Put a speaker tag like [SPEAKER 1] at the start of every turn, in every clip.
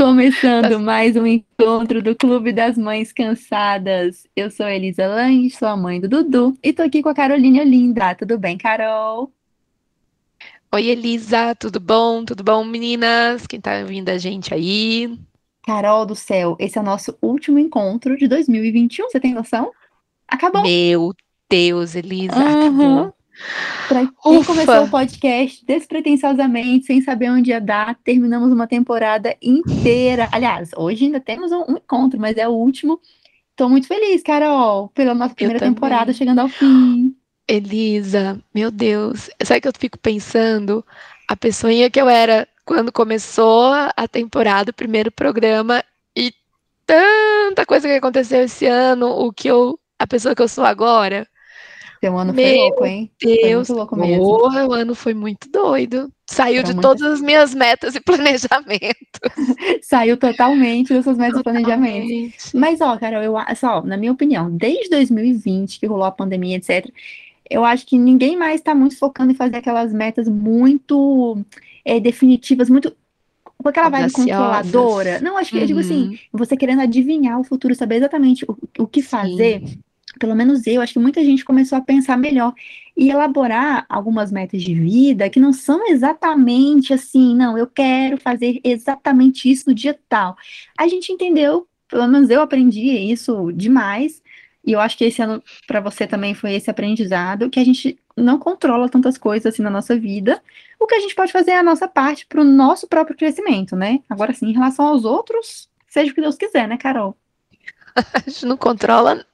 [SPEAKER 1] Começando mais um encontro do Clube das Mães Cansadas. Eu sou Elisa Lange, sou a mãe do Dudu, e tô aqui com a Caroline Olinda. Tudo bem, Carol?
[SPEAKER 2] Oi, Elisa, tudo bom? Tudo bom, meninas? Quem tá ouvindo a gente aí?
[SPEAKER 1] Carol do céu, esse é o nosso último encontro de 2021, você tem noção? Acabou.
[SPEAKER 2] Meu Deus, Elisa,
[SPEAKER 1] Aham.
[SPEAKER 2] acabou.
[SPEAKER 1] Pra quem
[SPEAKER 2] Ufa.
[SPEAKER 1] começou o podcast despretensiosamente, sem saber onde ia dar, terminamos uma temporada inteira. Aliás, hoje ainda temos um, um encontro, mas é o último. Tô muito feliz, Carol, pela nossa primeira temporada chegando ao fim.
[SPEAKER 2] Elisa, meu Deus, sabe que eu fico pensando? A pessoinha que eu era quando começou a temporada, o primeiro programa, e tanta coisa que aconteceu esse ano, o que eu, a pessoa que eu sou agora.
[SPEAKER 1] Seu ano foi
[SPEAKER 2] Meu
[SPEAKER 1] louco, hein? Foi
[SPEAKER 2] Deus,
[SPEAKER 1] muito louco mesmo.
[SPEAKER 2] porra, o ano foi muito doido. Saiu
[SPEAKER 1] Foram
[SPEAKER 2] de todas as minhas metas e planejamentos.
[SPEAKER 1] Saiu totalmente das suas metas de planejamento.
[SPEAKER 2] Totalmente.
[SPEAKER 1] Mas, ó, Carol, eu, só, na minha opinião, desde 2020, que rolou a pandemia, etc., eu acho que ninguém mais está muito focando em fazer aquelas metas muito é, definitivas, muito com aquela vibe
[SPEAKER 2] Audaciosas.
[SPEAKER 1] controladora. Não, acho que eu digo assim, você querendo adivinhar o futuro, saber exatamente o, o que fazer.
[SPEAKER 2] Sim.
[SPEAKER 1] Pelo menos eu, acho que muita gente começou a pensar melhor e elaborar algumas metas de vida que não são exatamente assim, não, eu quero fazer exatamente isso no dia tal. A gente entendeu, pelo menos eu aprendi isso demais, e eu acho que esse ano para você também foi esse aprendizado, que a gente não controla tantas coisas assim na nossa vida. O que a gente pode fazer é a nossa parte para o nosso próprio crescimento, né? Agora sim, em relação aos outros, seja o que Deus quiser, né, Carol?
[SPEAKER 2] A gente não controla.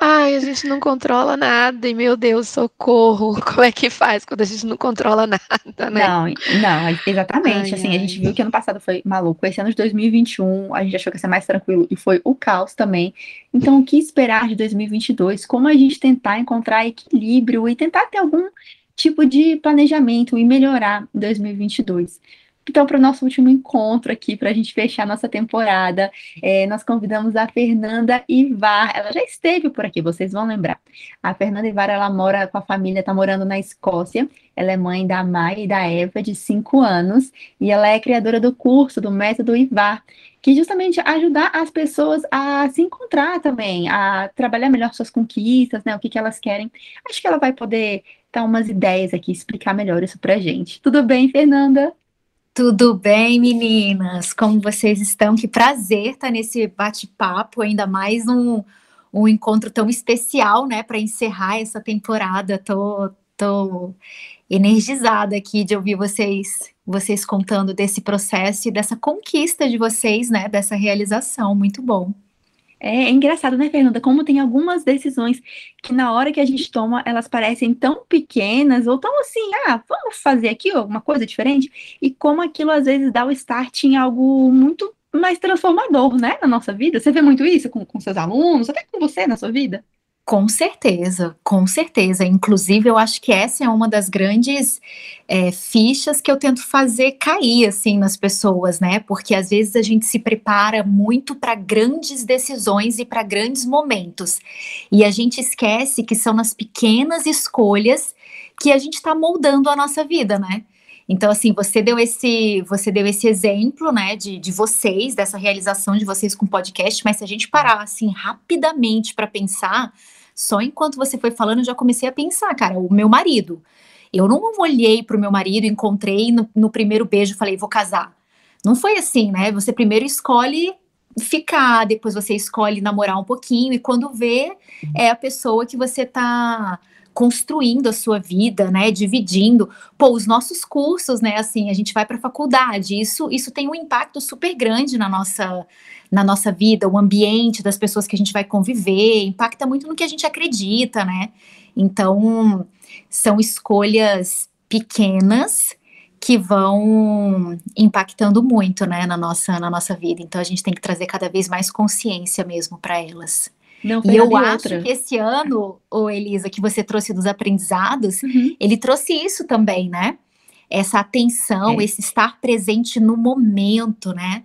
[SPEAKER 2] Ai, a gente não controla nada. E meu Deus, socorro. Como é que faz quando a gente não controla nada, né?
[SPEAKER 1] Não, não, exatamente.
[SPEAKER 2] Ai,
[SPEAKER 1] assim, a
[SPEAKER 2] ai.
[SPEAKER 1] gente viu que ano passado foi maluco. Esse ano de 2021, a gente achou que ia ser mais tranquilo e foi o caos também. Então, o que esperar de 2022? Como a gente tentar encontrar equilíbrio e tentar ter algum tipo de planejamento e melhorar em 2022? Então, para o nosso último encontro aqui, para a gente fechar nossa temporada, eh, nós convidamos a Fernanda Ivar. Ela já esteve por aqui, vocês vão lembrar. A Fernanda Ivar, ela mora com a família, está morando na Escócia. Ela é mãe da Mai e da Eva, de 5 anos, e ela é criadora do curso, do método IVAR, que justamente ajudar as pessoas a se encontrar também, a trabalhar melhor suas conquistas, né, o que que elas querem. Acho que ela vai poder dar umas ideias aqui, explicar melhor isso pra gente. Tudo bem, Fernanda?
[SPEAKER 3] Tudo bem, meninas? Como vocês estão? Que prazer estar nesse bate-papo, ainda mais um, um encontro tão especial, né, para encerrar essa temporada. Tô, tô energizada aqui de ouvir vocês, vocês contando desse processo e dessa conquista de vocês, né, dessa realização. Muito bom.
[SPEAKER 1] É, engraçado, né, Fernanda? Como tem algumas decisões que na hora que a gente toma, elas parecem tão pequenas ou tão assim, ah, vamos fazer aqui alguma coisa diferente, e como aquilo às vezes dá o start em algo muito mais transformador, né, na nossa vida. Você vê muito isso com, com seus alunos, até com você na sua vida?
[SPEAKER 3] Com certeza, com certeza. Inclusive, eu acho que essa é uma das grandes é, fichas que eu tento fazer cair assim nas pessoas, né? Porque às vezes a gente se prepara muito para grandes decisões e para grandes momentos, e a gente esquece que são nas pequenas escolhas que a gente está moldando a nossa vida, né? Então, assim, você deu esse, você deu esse exemplo, né, de, de vocês, dessa realização de vocês com podcast, mas se a gente parar, assim, rapidamente para pensar, só enquanto você foi falando, eu já comecei a pensar, cara, o meu marido. Eu não olhei pro meu marido, encontrei no, no primeiro beijo, falei, vou casar. Não foi assim, né? Você primeiro escolhe ficar, depois você escolhe namorar um pouquinho, e quando vê, é a pessoa que você tá construindo a sua vida, né, dividindo. Pô, os nossos cursos, né, assim, a gente vai para a faculdade, isso isso tem um impacto super grande na nossa na nossa vida, o ambiente das pessoas que a gente vai conviver, impacta muito no que a gente acredita, né? Então, são escolhas pequenas que vão impactando muito, né, na nossa na nossa vida. Então a gente tem que trazer cada vez mais consciência mesmo para elas.
[SPEAKER 1] Não,
[SPEAKER 3] E eu acho
[SPEAKER 1] outra.
[SPEAKER 3] que esse ano, ô Elisa, que você trouxe dos aprendizados,
[SPEAKER 1] Uhum.
[SPEAKER 3] ele trouxe isso também, né? Essa atenção,
[SPEAKER 1] É.
[SPEAKER 3] esse estar presente no momento, né?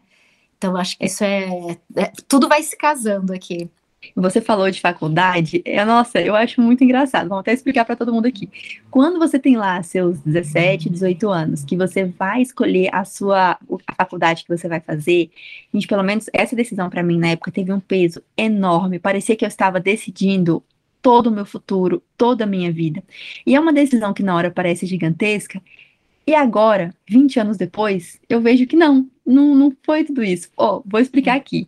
[SPEAKER 3] Então, acho que isso é, é- Tudo vai se casando aqui.
[SPEAKER 1] Você falou de faculdade, é, nossa, eu acho muito engraçado. Vamos até explicar para todo mundo aqui. Quando você tem lá seus 17, 18 anos, que você vai escolher a sua a faculdade que você vai fazer, gente, pelo menos essa decisão para mim na época teve um peso enorme. Parecia que eu estava decidindo todo o meu futuro, toda a minha vida. E é uma decisão que na hora parece gigantesca, e agora, 20 anos depois, eu vejo que não, não, não foi tudo isso. Oh, vou explicar aqui.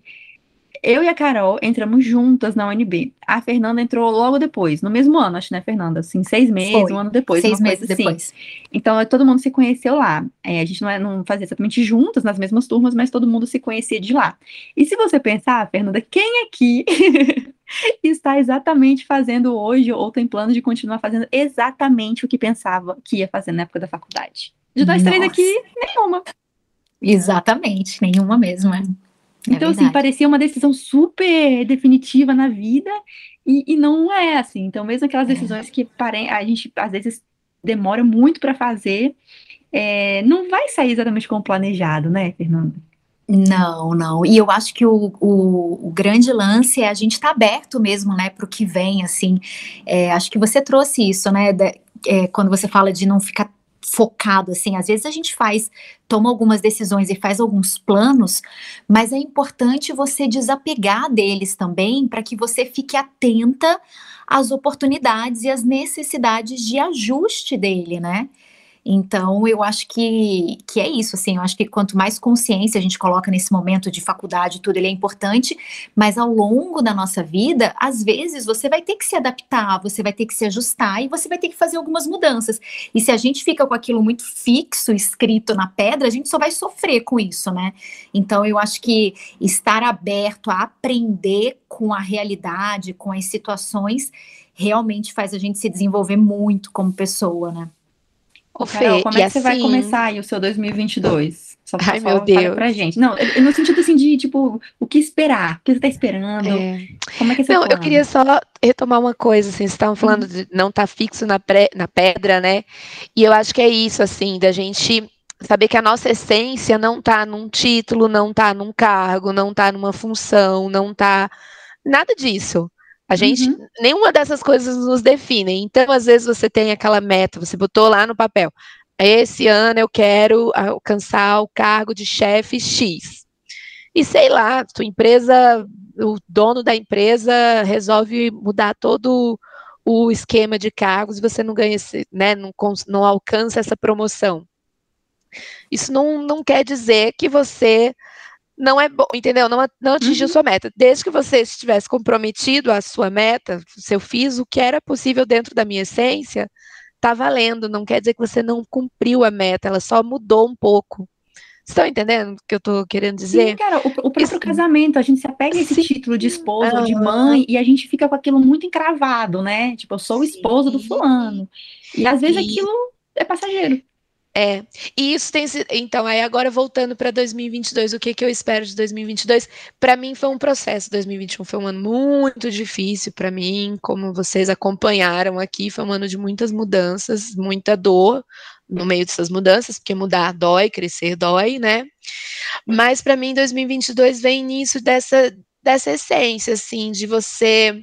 [SPEAKER 1] Eu e a Carol entramos juntas na UNB. A Fernanda entrou logo depois, no mesmo ano, acho, né, Fernanda? Assim, seis meses, Foi. um ano depois.
[SPEAKER 3] Seis meses assim. depois.
[SPEAKER 1] Então, todo mundo se conheceu lá. É, a gente não, é, não fazia exatamente juntas, nas mesmas turmas, mas todo mundo se conhecia de lá. E se você pensar, Fernanda, quem aqui está exatamente fazendo hoje, ou tem plano de continuar fazendo exatamente o que pensava que ia fazer na época da faculdade? De nós três aqui, nenhuma.
[SPEAKER 3] Exatamente, nenhuma mesmo, é.
[SPEAKER 1] É então, assim, parecia uma decisão super definitiva na vida e, e não é assim. Então, mesmo aquelas é. decisões que a gente às vezes demora muito para fazer, é, não vai sair exatamente como planejado, né, Fernanda?
[SPEAKER 3] Não, não. E eu acho que o, o, o grande lance é a gente estar tá aberto mesmo, né, para o que vem, assim. É, acho que você trouxe isso, né, é, quando você fala de não ficar focado assim. Às vezes a gente faz, toma algumas decisões e faz alguns planos, mas é importante você desapegar deles também para que você fique atenta às oportunidades e às necessidades de ajuste dele, né? Então, eu acho que, que é isso, assim, eu acho que quanto mais consciência a gente coloca nesse momento de faculdade, tudo, ele é importante, mas ao longo da nossa vida, às vezes você vai ter que se adaptar, você vai ter que se ajustar e você vai ter que fazer algumas mudanças. E se a gente fica com aquilo muito fixo, escrito na pedra, a gente só vai sofrer com isso, né? Então, eu acho que estar aberto a aprender com a realidade, com as situações, realmente faz a gente se desenvolver muito como pessoa, né?
[SPEAKER 1] Ô, Fê, Carol, como é que assim... você vai assim começar aí o seu 2022?
[SPEAKER 2] Só Ai, meu Deus.
[SPEAKER 1] pra gente. Não, no sentido assim de, tipo, o que esperar? O que você tá esperando? É. Como é que você
[SPEAKER 2] Não, eu queria só retomar uma coisa, assim, vocês estavam falando uhum. de não estar tá fixo na, pré, na pedra, né? E eu acho que é isso, assim, da gente saber que a nossa essência não tá num título, não tá num cargo, não tá numa função, não tá nada disso. A gente, uhum. nenhuma dessas coisas nos define. Então, às vezes, você tem aquela meta, você botou lá no papel. Esse ano eu quero alcançar o cargo de chefe X. E sei lá, sua empresa, o dono da empresa resolve mudar todo o esquema de cargos e você não ganha, esse, né, não, não alcança essa promoção. Isso não, não quer dizer que você não é bom, entendeu? Não, não atingiu uhum. sua meta. Desde que você estivesse comprometido à sua meta, se eu fiz o que era possível dentro da minha essência, tá valendo. Não quer dizer que você não cumpriu a meta, ela só mudou um pouco. Estão entendendo o que eu estou querendo dizer?
[SPEAKER 1] Sim, cara, o, o próprio Isso... casamento, a gente se apega a esse Sim. título de esposa, de mãe, e a gente fica com aquilo muito encravado, né? Tipo, eu sou o esposo do fulano. E às vezes aquilo é passageiro.
[SPEAKER 2] É, e isso tem sido. Então, aí agora voltando para 2022, o que, que eu espero de 2022? Para mim foi um processo. 2021 foi um ano muito difícil para mim, como vocês acompanharam aqui, foi um ano de muitas mudanças, muita dor no meio dessas mudanças, porque mudar dói, crescer dói, né? Mas para mim, 2022 vem nisso dessa, dessa essência, assim, de você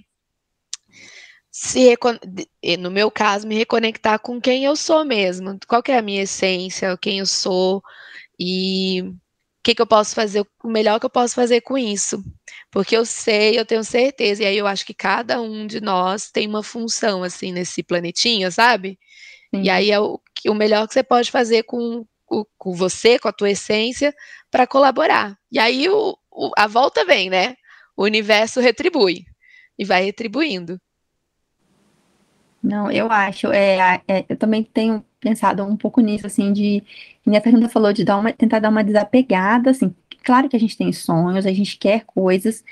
[SPEAKER 2] se no meu caso, me reconectar com quem eu sou mesmo, qual é a minha essência, quem eu sou e o que, que eu posso fazer, o melhor que eu posso fazer com isso. Porque eu sei, eu tenho certeza, e aí eu acho que cada um de nós tem uma função, assim, nesse planetinha, sabe? Sim. E aí é o, o melhor que você pode fazer com, com, você, com a tua essência, para colaborar. E aí o, o, a volta vem, né? O universo retribui e vai retribuindo.
[SPEAKER 1] Não, eu acho, é, é, eu também tenho pensado um pouco nisso, assim, de, minha pergunta falou de dar uma, tentar dar uma desapegada, assim, claro que a gente tem sonhos, a gente quer coisas,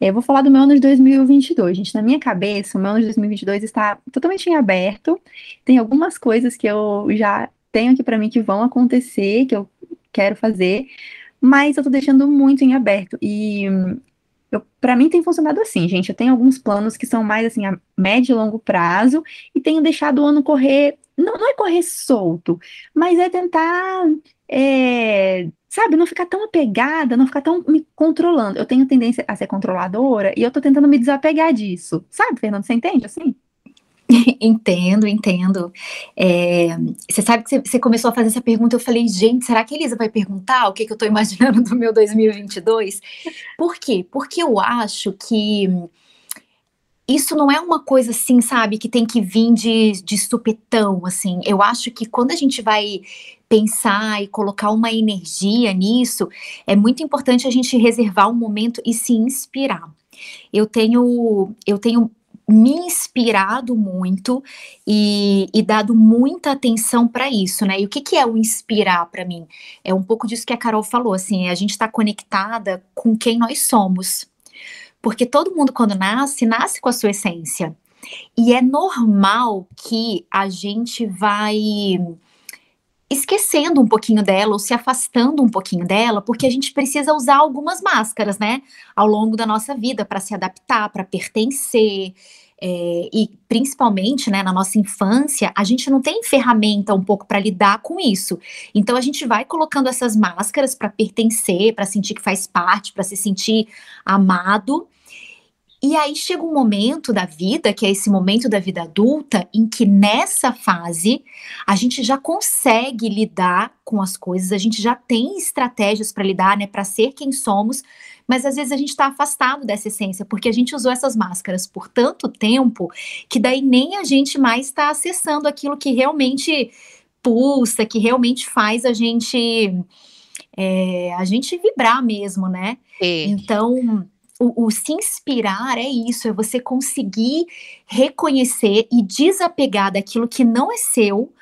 [SPEAKER 1] eu vou falar do meu ano de 2022, gente, na minha cabeça, o meu ano de 2022 está totalmente em aberto, tem algumas coisas que eu já tenho aqui para mim que vão acontecer, que eu quero fazer, mas eu tô deixando muito em aberto, e para mim tem funcionado assim, gente. Eu tenho alguns planos que são mais assim a médio e longo prazo e tenho deixado o ano correr, não, não é correr solto, mas é tentar é, sabe, não ficar tão apegada, não ficar tão me controlando. Eu tenho tendência a ser controladora e eu tô tentando me desapegar disso. Sabe, Fernando, você entende assim?
[SPEAKER 3] Entendo, entendo. É, você sabe que você, começou a fazer essa pergunta, eu falei, gente, será que a Elisa vai perguntar o que, que eu estou imaginando do meu 2022? Por quê? Porque eu acho que isso não é uma coisa assim, sabe, que tem que vir de, de supetão, assim. Eu acho que quando a gente vai pensar e colocar uma energia nisso, é muito importante a gente reservar um momento e se inspirar. Eu tenho, eu tenho me inspirado muito e, e dado muita atenção para isso, né? E o que, que é o inspirar para mim? É um pouco disso que a Carol falou, assim, a gente está conectada com quem nós somos. Porque todo mundo, quando nasce, nasce com a sua essência. E é normal que a gente vai esquecendo um pouquinho dela ou se afastando um pouquinho dela, porque a gente precisa usar algumas máscaras, né, ao longo da nossa vida para se adaptar, para pertencer. É, e principalmente né, na nossa infância, a gente não tem ferramenta um pouco para lidar com isso. Então a gente vai colocando essas máscaras para pertencer, para sentir que faz parte, para se sentir amado. E aí chega um momento da vida, que é esse momento da vida adulta, em que nessa fase a gente já consegue lidar com as coisas, a gente já tem estratégias para lidar, né, para ser quem somos, mas às vezes a gente está afastado dessa essência, porque a gente usou essas máscaras por tanto tempo que daí nem a gente mais está acessando aquilo que realmente pulsa, que realmente faz a gente é, a gente vibrar mesmo, né? É. Então o, o, se inspirar é isso, é você conseguir reconhecer e desapegar daquilo que não é seu,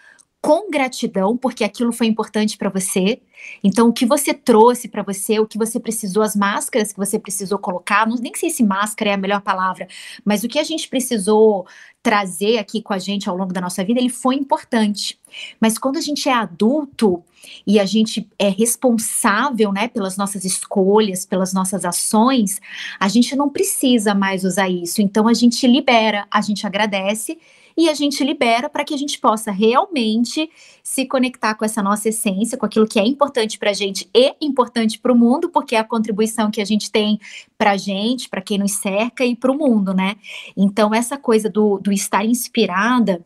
[SPEAKER 3] com gratidão, porque aquilo foi importante para você. Então, o que você trouxe para você, o que você precisou, as máscaras que você precisou colocar, não nem sei se máscara é a melhor palavra, mas o que a gente precisou trazer aqui com a gente ao longo da nossa vida, ele foi importante. Mas quando a gente é adulto e a gente é responsável, né, pelas nossas escolhas, pelas nossas ações, a gente não precisa mais usar isso. Então a gente libera, a gente agradece e a gente libera para que a gente possa realmente se conectar com essa nossa essência, com aquilo que é importante para a gente e importante para o mundo, porque é a contribuição que a gente tem para a gente, para quem nos cerca e para o mundo, né? Então, essa coisa do, do estar inspirada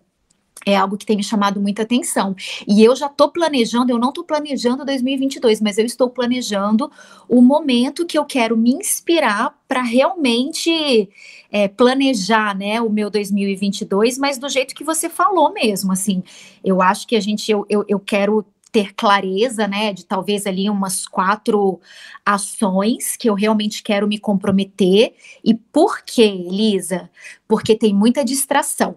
[SPEAKER 3] é algo que tem me chamado muita atenção. E eu já estou planejando, eu não estou planejando 2022, mas eu estou planejando o momento que eu quero me inspirar para realmente é, planejar né, o meu 2022, mas do jeito que você falou mesmo. Assim, eu acho que a gente, eu, eu, eu quero ter clareza, né, de talvez ali umas quatro ações que eu realmente quero me comprometer. E por quê, Elisa? Porque tem muita distração.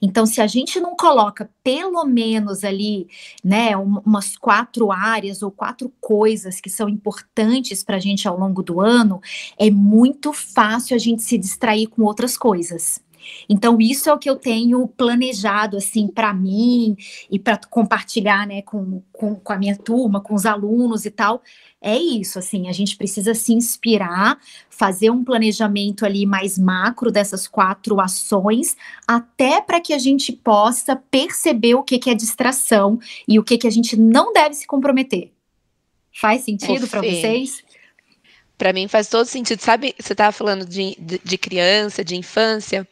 [SPEAKER 3] Então, se a gente não coloca pelo menos ali, né, umas quatro áreas ou quatro coisas que são importantes para a gente ao longo do ano, é muito fácil a gente se distrair com outras coisas. Então, isso é o que eu tenho planejado, assim, para mim e para compartilhar, né, com, com, com, a minha turma, com os alunos e tal. É isso, assim, a gente precisa se inspirar, fazer um planejamento ali mais macro dessas quatro ações, até para que a gente possa perceber o que, que é distração e o que, que a gente não deve se comprometer. Faz sentido para vocês?
[SPEAKER 2] Para mim faz todo sentido. Sabe, você estava falando de, de, de, criança, de infância.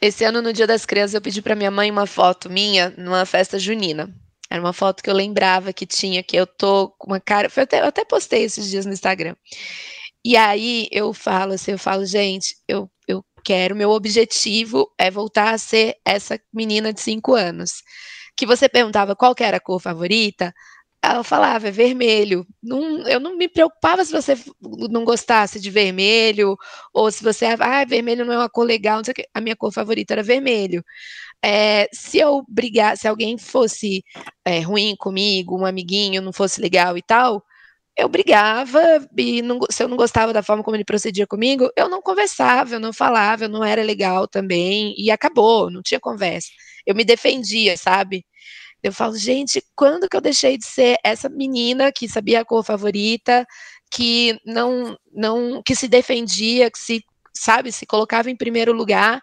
[SPEAKER 2] Esse ano, no Dia das Crianças, eu pedi para minha mãe uma foto minha numa festa junina. Era uma foto que eu lembrava que tinha, que eu tô com uma cara. Foi até, eu até postei esses dias no Instagram. E aí eu falo assim, eu falo, gente, eu, eu quero, meu objetivo é voltar a ser essa menina de cinco anos. Que você perguntava qual era a cor favorita, ela falava, é vermelho. Não, eu não me preocupava se você não gostasse de vermelho, ou se você, ah, vermelho não é uma cor legal, não sei o que. A minha cor favorita era vermelho. É, se eu brigar, se alguém fosse é, ruim comigo, um amiguinho não fosse legal e tal, eu brigava, e não, se eu não gostava da forma como ele procedia comigo, eu não conversava, eu não falava, eu não era legal também, e acabou, não tinha conversa. Eu me defendia, sabe? Eu falo, gente, quando que eu deixei de ser essa menina que sabia a cor favorita, que não, não, que se defendia, que se, sabe, se colocava em primeiro lugar,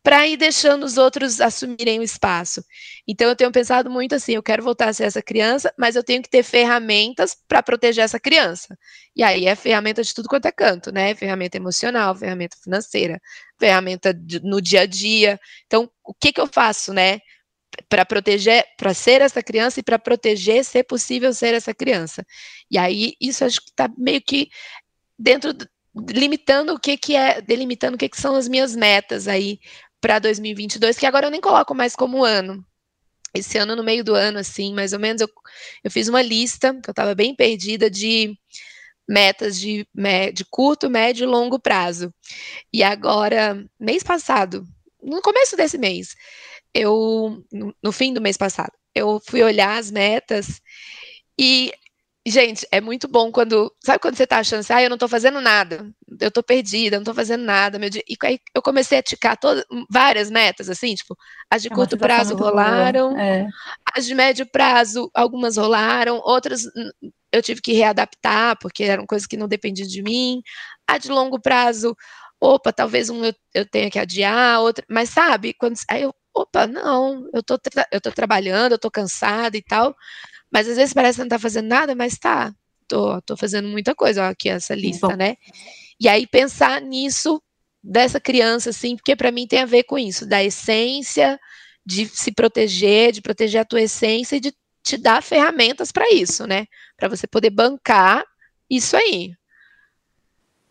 [SPEAKER 2] para ir deixando os outros assumirem o espaço. Então eu tenho pensado muito assim, eu quero voltar a ser essa criança, mas eu tenho que ter ferramentas para proteger essa criança. E aí é ferramenta de tudo quanto é canto, né? Ferramenta emocional, ferramenta financeira, ferramenta de, no dia a dia. Então, o que que eu faço, né? Para proteger, para ser essa criança e para proteger, ser possível ser essa criança. E aí, isso acho que está meio que dentro limitando o que que é, delimitando o que que são as minhas metas aí para 2022, que agora eu nem coloco mais como ano. Esse ano, no meio do ano, assim, mais ou menos, eu, eu fiz uma lista, que eu estava bem perdida, de metas de, de curto, médio e longo prazo. E agora, mês passado, no começo desse mês, eu, no, fim do mês passado, eu fui olhar as metas e Gente, é muito bom quando. Sabe quando você tá achando assim, ah, eu não tô fazendo nada, eu tô perdida, eu não tô fazendo nada. Meu dia... E aí eu comecei a ticar todas, várias metas, assim, tipo, as de é curto prazo rolaram, é. as de médio prazo, algumas rolaram, outras eu tive que readaptar, porque eram coisas que não dependiam de mim. A de longo prazo, opa, talvez um eu, eu tenha que adiar, outra. Mas sabe, quando. Aí eu, opa, não, eu tô, eu tô trabalhando, eu tô cansada e tal. Mas às vezes parece que não tá fazendo nada, mas tá. Tô, tô fazendo muita coisa, ó, aqui essa lista, Bom. né? E aí pensar nisso dessa criança, assim, porque para mim tem a ver com isso, da essência, de se proteger, de proteger a tua essência e de te dar ferramentas para isso, né? Para você poder bancar isso aí.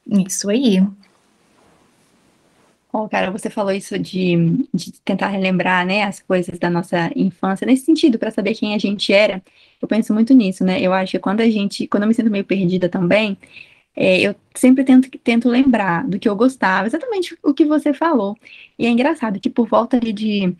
[SPEAKER 3] Isso aí.
[SPEAKER 1] Oh, cara, você falou isso de, de tentar relembrar, né, as coisas da nossa infância, nesse sentido, para saber quem a gente era. Eu penso muito nisso, né? Eu acho que quando a gente, quando eu me sinto meio perdida também, é, eu sempre tento, tento lembrar do que eu gostava, exatamente o que você falou. E é engraçado que por volta de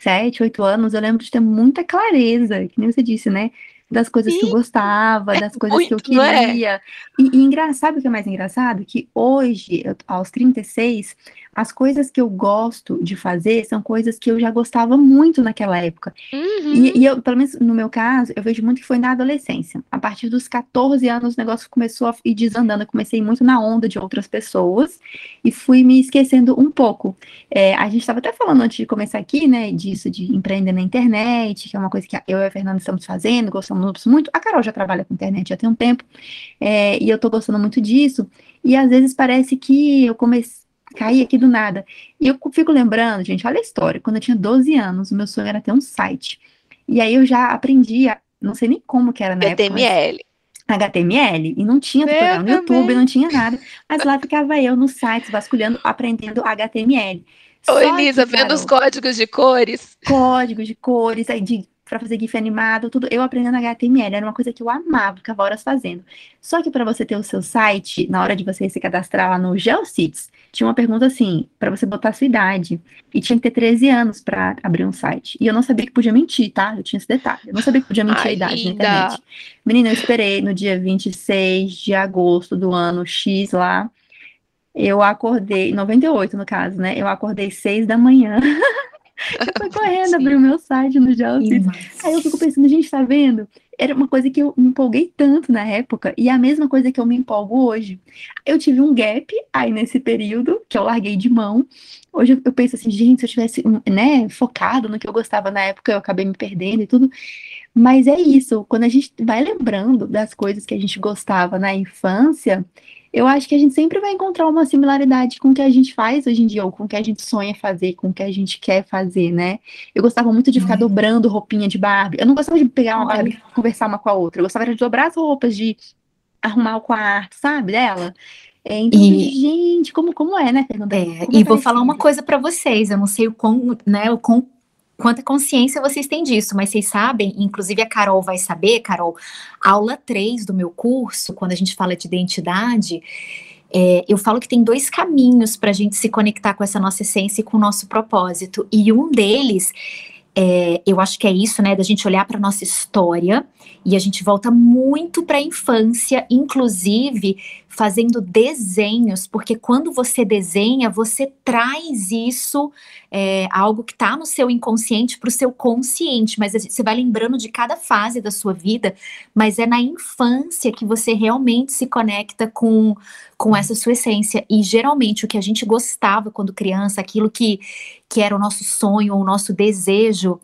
[SPEAKER 1] sete, oito anos, eu lembro de ter muita clareza, que nem você disse, né? das coisas Sim. que eu gostava, é das coisas muito, que eu é? queria. É? E, e engraçado, o que é mais engraçado? Que hoje, eu, aos 36, as coisas que eu gosto de fazer são coisas que eu já gostava muito naquela época. Uhum. E, e, eu, pelo menos no meu caso, eu vejo muito que foi na adolescência. A partir dos 14 anos, o negócio começou a ir desandando. Eu comecei muito na onda de outras pessoas e fui me esquecendo um pouco. É, a gente estava até falando antes de começar aqui, né, disso de empreender na internet, que é uma coisa que eu e a Fernanda estamos fazendo, gostamos muito. A Carol já trabalha com internet já tem um tempo, é, e eu estou gostando muito disso. E às vezes parece que eu comecei caí aqui do nada. E eu fico lembrando, gente, olha a história. Quando eu tinha 12 anos, o meu sonho era ter um site. E aí eu já aprendi, a, não sei nem como que era na
[SPEAKER 2] HTML.
[SPEAKER 1] época. HTML. E não tinha tutorial no YouTube, não tinha nada. Mas lá ficava eu no site, vasculhando, aprendendo HTML.
[SPEAKER 2] Ô, Elisa, vendo os códigos de cores.
[SPEAKER 1] Códigos de cores, aí de para fazer GIF animado, tudo. Eu aprendendo HTML, era uma coisa que eu amava, ficava horas fazendo. Só que para você ter o seu site, na hora de você se cadastrar lá no GeoCities, tinha uma pergunta assim, para você botar a sua idade. E tinha que ter 13 anos para abrir um site. E eu não sabia que podia mentir, tá? Eu tinha esse detalhe. Eu não sabia que podia mentir Ai, a idade na internet. Menina, eu esperei no dia 26 de agosto do ano X lá. Eu acordei, 98 no caso, né? Eu acordei 6 da manhã. eu fui correndo abrir o meu site no Geocities. Aí eu fico pensando, gente, tá vendo? Era uma coisa que eu me empolguei tanto na época, e é a mesma coisa que eu me empolgo hoje. Eu tive um gap aí nesse período, que eu larguei de mão. Hoje eu penso assim, gente, se eu tivesse, né, focado no que eu gostava na época, eu acabei me perdendo e tudo. Mas é isso, quando a gente vai lembrando das coisas que a gente gostava na infância, eu acho que a gente sempre vai encontrar uma similaridade com o que a gente faz hoje em dia, ou com o que a gente sonha fazer, com o que a gente quer fazer, né? Eu gostava muito de ficar uhum. dobrando roupinha de Barbie. Eu não gostava de pegar uma Barbie e conversar uma com a outra. Eu gostava de dobrar as roupas, de arrumar o quarto, sabe, dela. É, então, e, gente, como, como é, né,
[SPEAKER 3] Fernanda? É, e vou falar uma coisa para vocês, eu não sei o quão, né, o quão quanta consciência vocês têm disso, mas vocês sabem, inclusive a Carol vai saber, Carol, aula 3 do meu curso, quando a gente fala de identidade, é, eu falo que tem dois caminhos para a gente se conectar com essa nossa essência e com o nosso propósito, e um deles é, eu acho que é isso, né, da gente olhar para nossa história e a gente volta muito para a infância, inclusive fazendo desenhos, porque quando você desenha, você traz isso, é, algo que está no seu inconsciente para o seu consciente, mas você vai lembrando de cada fase da sua vida, mas é na infância que você realmente se conecta com, com essa sua essência. E geralmente o que a gente gostava quando criança, aquilo que, que era o nosso sonho, o nosso desejo,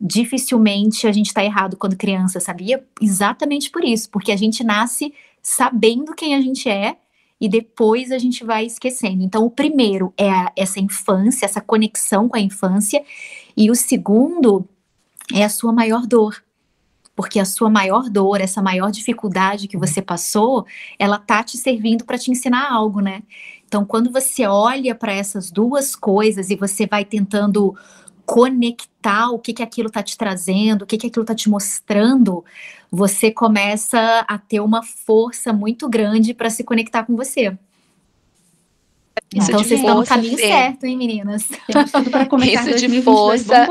[SPEAKER 3] dificilmente a gente está errado quando criança, sabia? Exatamente por isso, porque a gente nasce sabendo quem a gente é e depois a gente vai esquecendo. Então, o primeiro é a, essa infância, essa conexão com a infância, e o segundo é a sua maior dor. Porque a sua maior dor, essa maior dificuldade que você passou, ela tá te servindo para te ensinar algo, né? Então, quando você olha para essas duas coisas e você vai tentando conectar o que, que aquilo está te trazendo, o que, que aquilo está te mostrando, você começa a ter uma força muito grande para se conectar com você. Isso então vocês estão no caminho certo, hein, meninas?
[SPEAKER 2] Temos tudo para começar Isso de força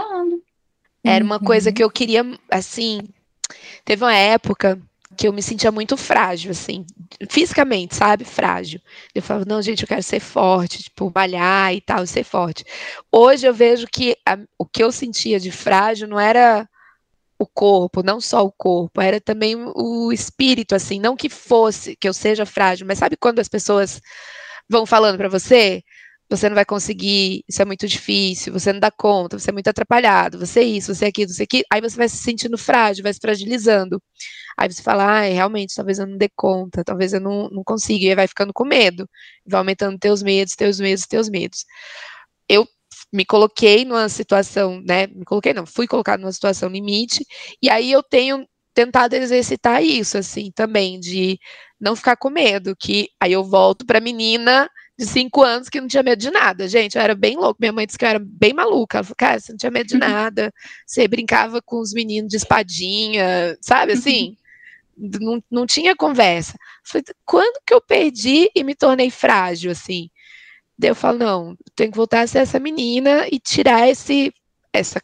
[SPEAKER 2] era uma uhum. coisa que eu queria, assim, teve uma época que eu me sentia muito frágil, assim, fisicamente, sabe? Frágil. Eu falava, não, gente, eu quero ser forte, tipo, malhar e tal, ser forte. Hoje eu vejo que a, o que eu sentia de frágil não era o corpo, não só o corpo, era também o espírito, assim, não que fosse, que eu seja frágil, mas sabe quando as pessoas vão falando para você, você não vai conseguir, isso é muito difícil, você não dá conta, você é muito atrapalhado, você é isso, você é aquilo, você é aquilo, aí você vai se sentindo frágil, vai se fragilizando. Aí você fala, ah, realmente, talvez eu não dê conta, talvez eu não, não consiga, e aí vai ficando com medo, vai aumentando teus medos, teus medos, teus medos. Eu me coloquei numa situação, né, me coloquei não, fui colocado numa situação limite, e aí eu tenho tentado exercitar isso, assim, também, de não ficar com medo, que aí eu volto para menina de cinco anos que não tinha medo de nada, gente. Eu era bem louco. Minha mãe disse que eu era bem maluca. Ela falou, cara, você não tinha medo de uhum. nada. Você brincava com os meninos de espadinha, sabe assim? Não, não tinha conversa. falei, quando que eu perdi e me tornei frágil, assim? Daí eu falo, não, tenho que voltar a ser essa menina e tirar esse, essa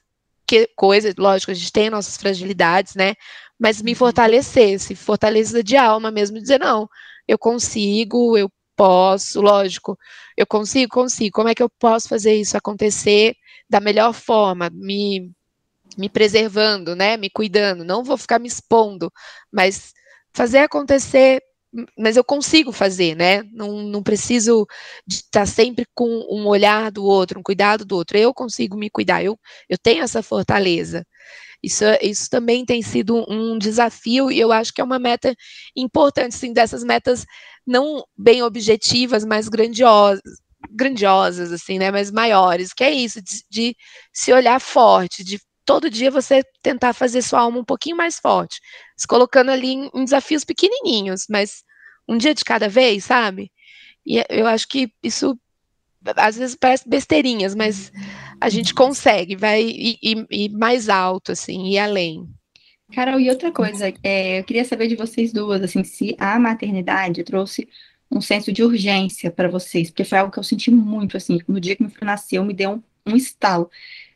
[SPEAKER 2] que, coisa, lógico, a gente tem nossas fragilidades, né? Mas me uhum. fortalecer, se fortaleza de alma mesmo, dizer, não, eu consigo, eu posso, lógico, eu consigo, consigo. Como é que eu posso fazer isso acontecer da melhor forma, me, me preservando, né? Me cuidando. Não vou ficar me expondo, mas fazer acontecer. Mas eu consigo fazer, né? Não, não preciso estar sempre com um olhar do outro, um cuidado do outro. Eu consigo me cuidar, eu, eu tenho essa fortaleza. Isso, isso também tem sido um desafio e eu acho que é uma meta importante, sim, dessas metas não bem objetivas, mas grandiosas, grandiosas, assim, né, mas maiores, que é isso, de, de se olhar forte, de todo dia você tentar fazer sua alma um pouquinho mais forte, se colocando ali em, em desafios pequenininhos, mas um dia de cada vez, sabe? E eu acho que isso às vezes parece besteirinhas, mas a gente consegue, vai ir, mais alto, assim, e além.
[SPEAKER 1] Carol, e outra coisa, é, eu queria saber de vocês duas, assim, se a maternidade trouxe um senso de urgência para vocês, porque foi algo que eu senti muito, assim, no dia que meu filho nasceu, me deu um, um estalo.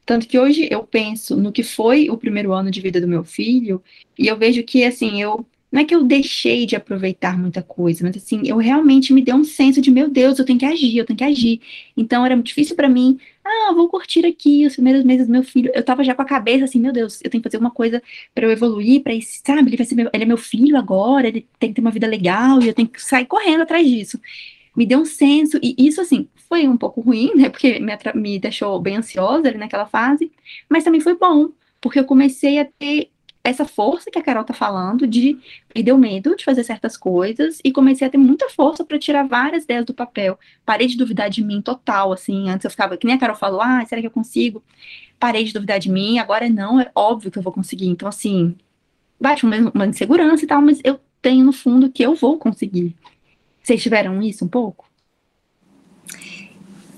[SPEAKER 1] Tanto que hoje eu penso no que foi o primeiro ano de vida do meu filho, e eu vejo que, assim, eu não é que eu deixei de aproveitar muita coisa, mas assim, eu realmente me dei um senso de, meu Deus, eu tenho que agir, eu tenho que agir. Então era muito difícil para mim, ah, vou curtir aqui os primeiros meses do meu filho. Eu tava já com a cabeça assim, meu Deus, eu tenho que fazer alguma coisa para eu evoluir, para sabe, ele vai ser meu, ele é meu filho agora, ele tem que ter uma vida legal e eu tenho que sair correndo atrás disso. Me deu um senso, e isso assim, foi um pouco ruim, né, porque me, me deixou bem ansiosa ali naquela fase, mas também foi bom, porque eu comecei a ter essa força que a Carol tá falando de perder o medo de fazer certas coisas e comecei a ter muita força para tirar várias ideias do papel. Parei de duvidar de mim total, assim, antes eu ficava, que nem a Carol falou, ah, será que eu consigo? Parei de duvidar de mim, agora não, é óbvio que eu vou conseguir. Então, assim, uma, uma insegurança e tal, mas eu tenho no fundo que eu vou conseguir. Vocês tiveram isso um pouco?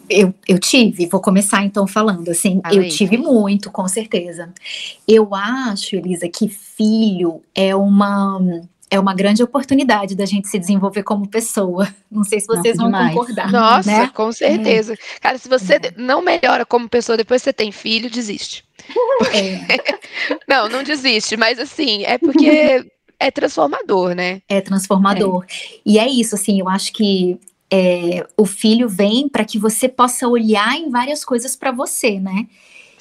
[SPEAKER 3] Eu, eu tive, vou começar então falando assim, eu aí, tive muito, com certeza. Eu acho, Elisa, que filho é uma é uma grande oportunidade da gente se desenvolver como pessoa. Não sei se vocês Nossa, vão demais. concordar.
[SPEAKER 2] Nossa, né? com certeza. É. Cara, se você é. não melhora como pessoa depois que você tem filho, desiste. Porque... É. não, não desiste, mas assim, é porque é transformador, né?
[SPEAKER 3] É transformador. É. E é isso, assim, eu acho que é, o filho vem para que você possa olhar em várias coisas para você, né?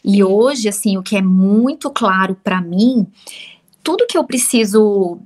[SPEAKER 3] E hoje, assim, o que é muito claro para mim, tudo que eu preciso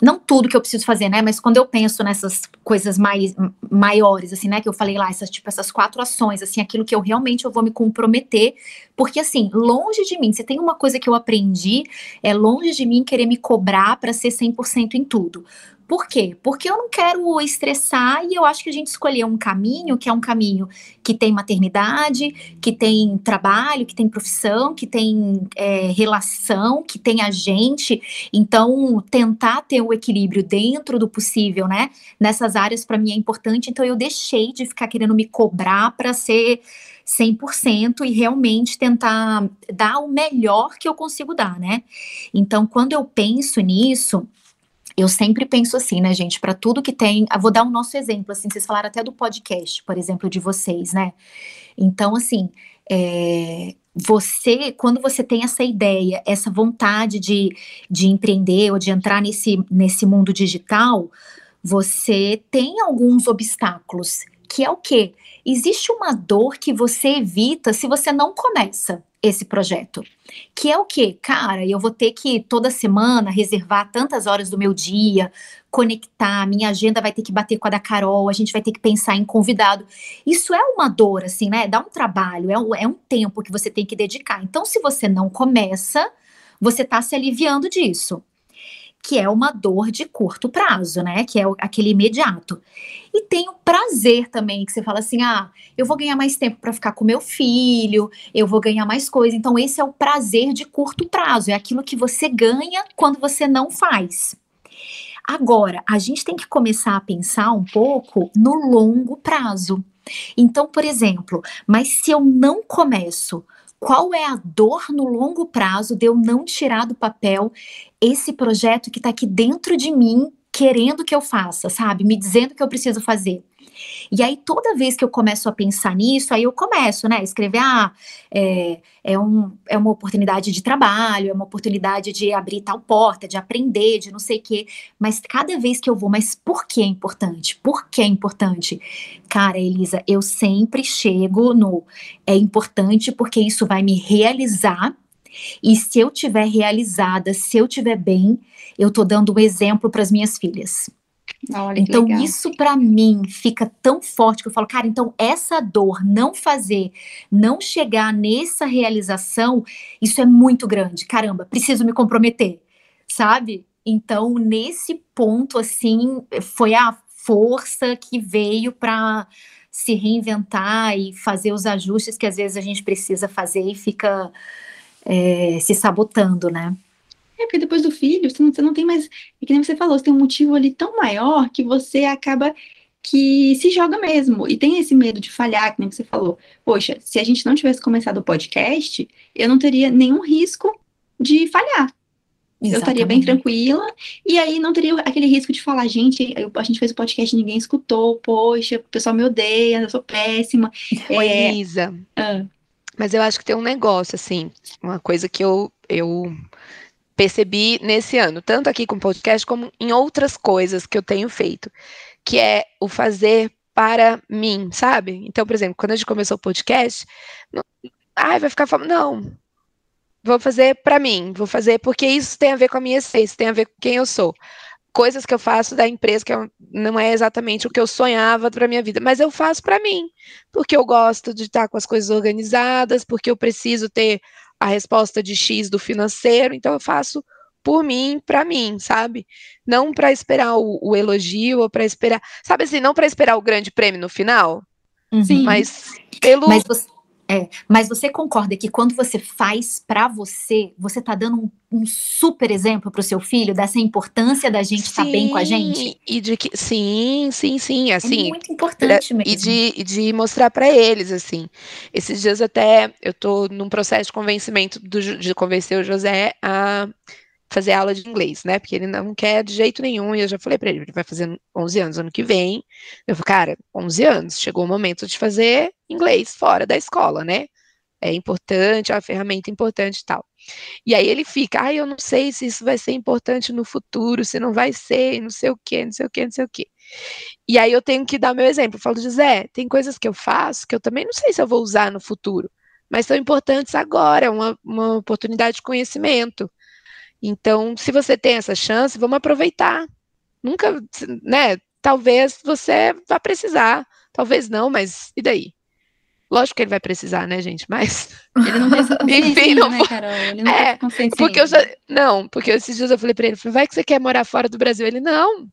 [SPEAKER 3] não tudo que eu preciso fazer, né? Mas quando eu penso nessas coisas mais maiores, assim, né? Que eu falei lá, essas, tipo, essas quatro ações, assim, aquilo que eu realmente eu vou me comprometer. Porque, assim, longe de mim, se tem uma coisa que eu aprendi, é longe de mim querer me cobrar para ser 100% em tudo. Por quê? Porque eu não quero estressar e eu acho que a gente escolheu um caminho que é um caminho que tem maternidade, que tem trabalho, que tem profissão, que tem é, relação, que tem a gente. Então, tentar ter o equilíbrio dentro do possível, né? Nessas áreas, para mim, é importante. Então, eu deixei de ficar querendo me cobrar para ser 100% e realmente tentar dar o melhor que eu consigo dar, né? Então, quando eu penso nisso eu sempre penso assim, né, gente, para tudo que tem, vou dar um nosso exemplo, assim, vocês falaram até do podcast, por exemplo, de vocês, né? Então, assim, é, você, quando você tem essa ideia, essa vontade de, de empreender ou de entrar nesse, nesse mundo digital, você tem alguns obstáculos, que é o quê? Existe uma dor que você evita se você não começa esse projeto. Que é o quê? Cara, eu vou ter que toda semana reservar tantas horas do meu dia, conectar, minha agenda vai ter que bater com a da Carol, a gente vai ter que pensar em convidado. Isso é uma dor, assim, né? Dá um trabalho, é um, é um tempo que você tem que dedicar. Então, se você não começa, você está se aliviando disso que é uma dor de curto prazo, né? Que é aquele imediato. E tem o prazer também, que você fala assim: ah, eu vou ganhar mais tempo para ficar com meu filho, eu vou ganhar mais coisa. Então, esse é o prazer de curto prazo, é aquilo que você ganha quando você não faz. Agora, a gente tem que começar a pensar um pouco no longo prazo. Então, por exemplo, mas se eu não começo qual é a dor no longo prazo de eu não tirar do papel esse projeto que está aqui dentro de mim, querendo que eu faça, sabe? Me dizendo que eu preciso fazer. E aí, toda vez que eu começo a pensar nisso, aí eu começo, né? Escrever, ah, é, é, um, é uma oportunidade de trabalho, é uma oportunidade de abrir tal porta, de aprender, de não sei o quê. Mas cada vez que eu vou, mas por que é importante? Por que é importante? Cara, Elisa, eu sempre chego no é importante porque isso vai me realizar. E se eu tiver realizada, se eu tiver bem, eu tô dando um exemplo para as minhas filhas. Olha, então, isso para mim fica tão forte que eu falo, cara, então essa dor, não fazer, não chegar nessa realização, isso é muito grande. Caramba, preciso me comprometer, sabe? Então, nesse ponto, assim, foi a força que veio para se reinventar e fazer os ajustes que às vezes a gente precisa fazer e fica é, se sabotando, né?
[SPEAKER 1] É, porque depois do filho, você não, você não tem mais. É que nem você falou, você tem um motivo ali tão maior que você acaba que se joga mesmo. E tem esse medo de falhar, que nem você falou. Poxa, se a gente não tivesse começado o podcast, eu não teria nenhum risco de falhar. Exatamente. Eu estaria bem tranquila, e aí não teria aquele risco de falar, gente, a gente fez o podcast e ninguém escutou, poxa, o pessoal me odeia, eu sou péssima.
[SPEAKER 2] Oi, é... Isa. Ah. Mas eu acho que tem um negócio, assim, uma coisa que eu, eu percebi nesse ano, tanto aqui com o podcast como em outras coisas que eu tenho feito, que é o fazer para mim, sabe? Então, por exemplo, quando a gente começou o podcast, não, ai, vai ficar falando, não. Vou fazer para mim, vou fazer porque isso tem a ver com a minha essência, tem a ver com quem eu sou. Coisas que eu faço da empresa que eu, não é exatamente o que eu sonhava para minha vida, mas eu faço para mim, porque eu gosto de estar com as coisas organizadas, porque eu preciso ter a resposta de X do financeiro, então eu faço por mim, para mim, sabe? Não para esperar o, o, elogio ou para esperar, sabe assim, não para esperar o grande prêmio no final,
[SPEAKER 3] Sim. mas pelo mas você, é, mas você concorda que quando você faz para você, você tá dando um, um super exemplo para o seu filho dessa importância da gente estar tá bem com a gente?
[SPEAKER 2] E de que sim, sim, sim, é assim.
[SPEAKER 3] É muito importante mesmo.
[SPEAKER 2] E de, de mostrar para eles assim. Esses dias até eu tô num processo de convencimento do, de convencer o José a fazer aula de inglês, né? Porque ele não quer de jeito nenhum. E eu já falei para ele, ele vai fazer 11 anos ano que vem. Eu falei, cara, 11 anos, chegou o momento de fazer inglês fora da escola, né? é importante, é uma ferramenta importante e tal. E aí ele fica, ah, eu não sei se isso vai ser importante no futuro, se não vai ser, não sei o quê, não sei o quê, não sei o quê. E aí eu tenho que dar meu exemplo. Eu falo, José, tem coisas que eu faço que eu também não sei se eu vou usar no futuro, mas são importantes agora, é uma, uma oportunidade de conhecimento. Então, se você tem essa chance, vamos aproveitar. Nunca, né? Talvez você vá precisar, talvez não, mas e daí? Lógico que ele vai precisar, né, gente? Mas.
[SPEAKER 1] Ele não tem essa consciência, Enfim, não... né, Carol? Ele não é, tem
[SPEAKER 2] porque eu já. Não, porque esses dias eu falei pra ele, vai que você quer morar fora do Brasil. Ele, não,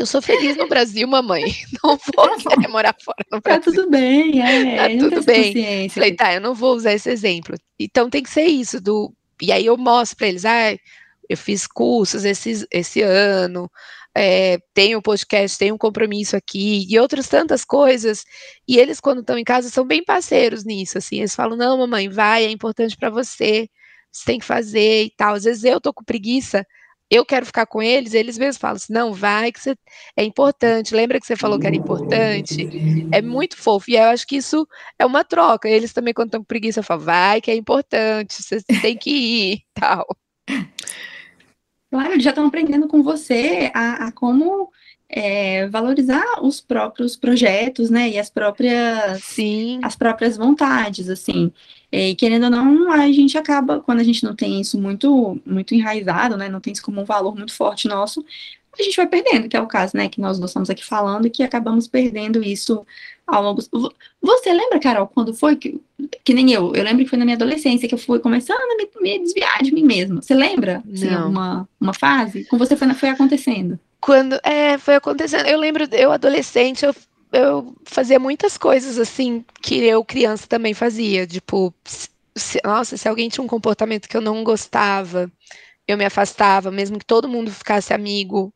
[SPEAKER 2] eu sou feliz no Brasil, mamãe. Não vou querer morar fora no
[SPEAKER 1] tá Brasil. Tá tudo bem, é.
[SPEAKER 2] Tá tudo bem. Falei, tá, eu não vou usar esse exemplo. Então tem que ser isso do. E aí eu mostro para eles, ah, eu fiz cursos esse, esse ano, é, tenho podcast, tenho um compromisso aqui e outras tantas coisas. E eles, quando estão em casa, são bem parceiros nisso. Assim, eles falam: não, mamãe, vai, é importante para você, você tem que fazer e tal. Às vezes eu tô com preguiça eu quero ficar com eles, eles mesmos falam assim, não, vai que você é importante, lembra que você falou que era importante? É muito fofo, e eu acho que isso é uma troca, eles também quando estão com preguiça falam, vai que é importante, você tem que ir, tal.
[SPEAKER 1] Claro, eles já estão aprendendo com você a, a como é, valorizar os próprios projetos, né, e as próprias,
[SPEAKER 2] Sim.
[SPEAKER 1] as próprias vontades, assim. E querendo ou não, a gente acaba, quando a gente não tem isso muito, muito enraizado, né, não tem isso como um valor muito forte nosso, a gente vai perdendo, que é o caso, né, que nós estamos aqui falando, e que acabamos perdendo isso ao longo. Você lembra, Carol, quando foi que, que nem eu? Eu lembro que foi na minha adolescência que eu fui começando a me, me desviar de mim mesma. Você lembra? Assim, uma, uma fase? Com você foi, foi acontecendo?
[SPEAKER 2] Quando é, foi acontecendo, eu lembro, eu adolescente, eu, eu fazia muitas coisas assim que eu criança também fazia, tipo, se, nossa, se alguém tinha um comportamento que eu não gostava, eu me afastava, mesmo que todo mundo ficasse amigo,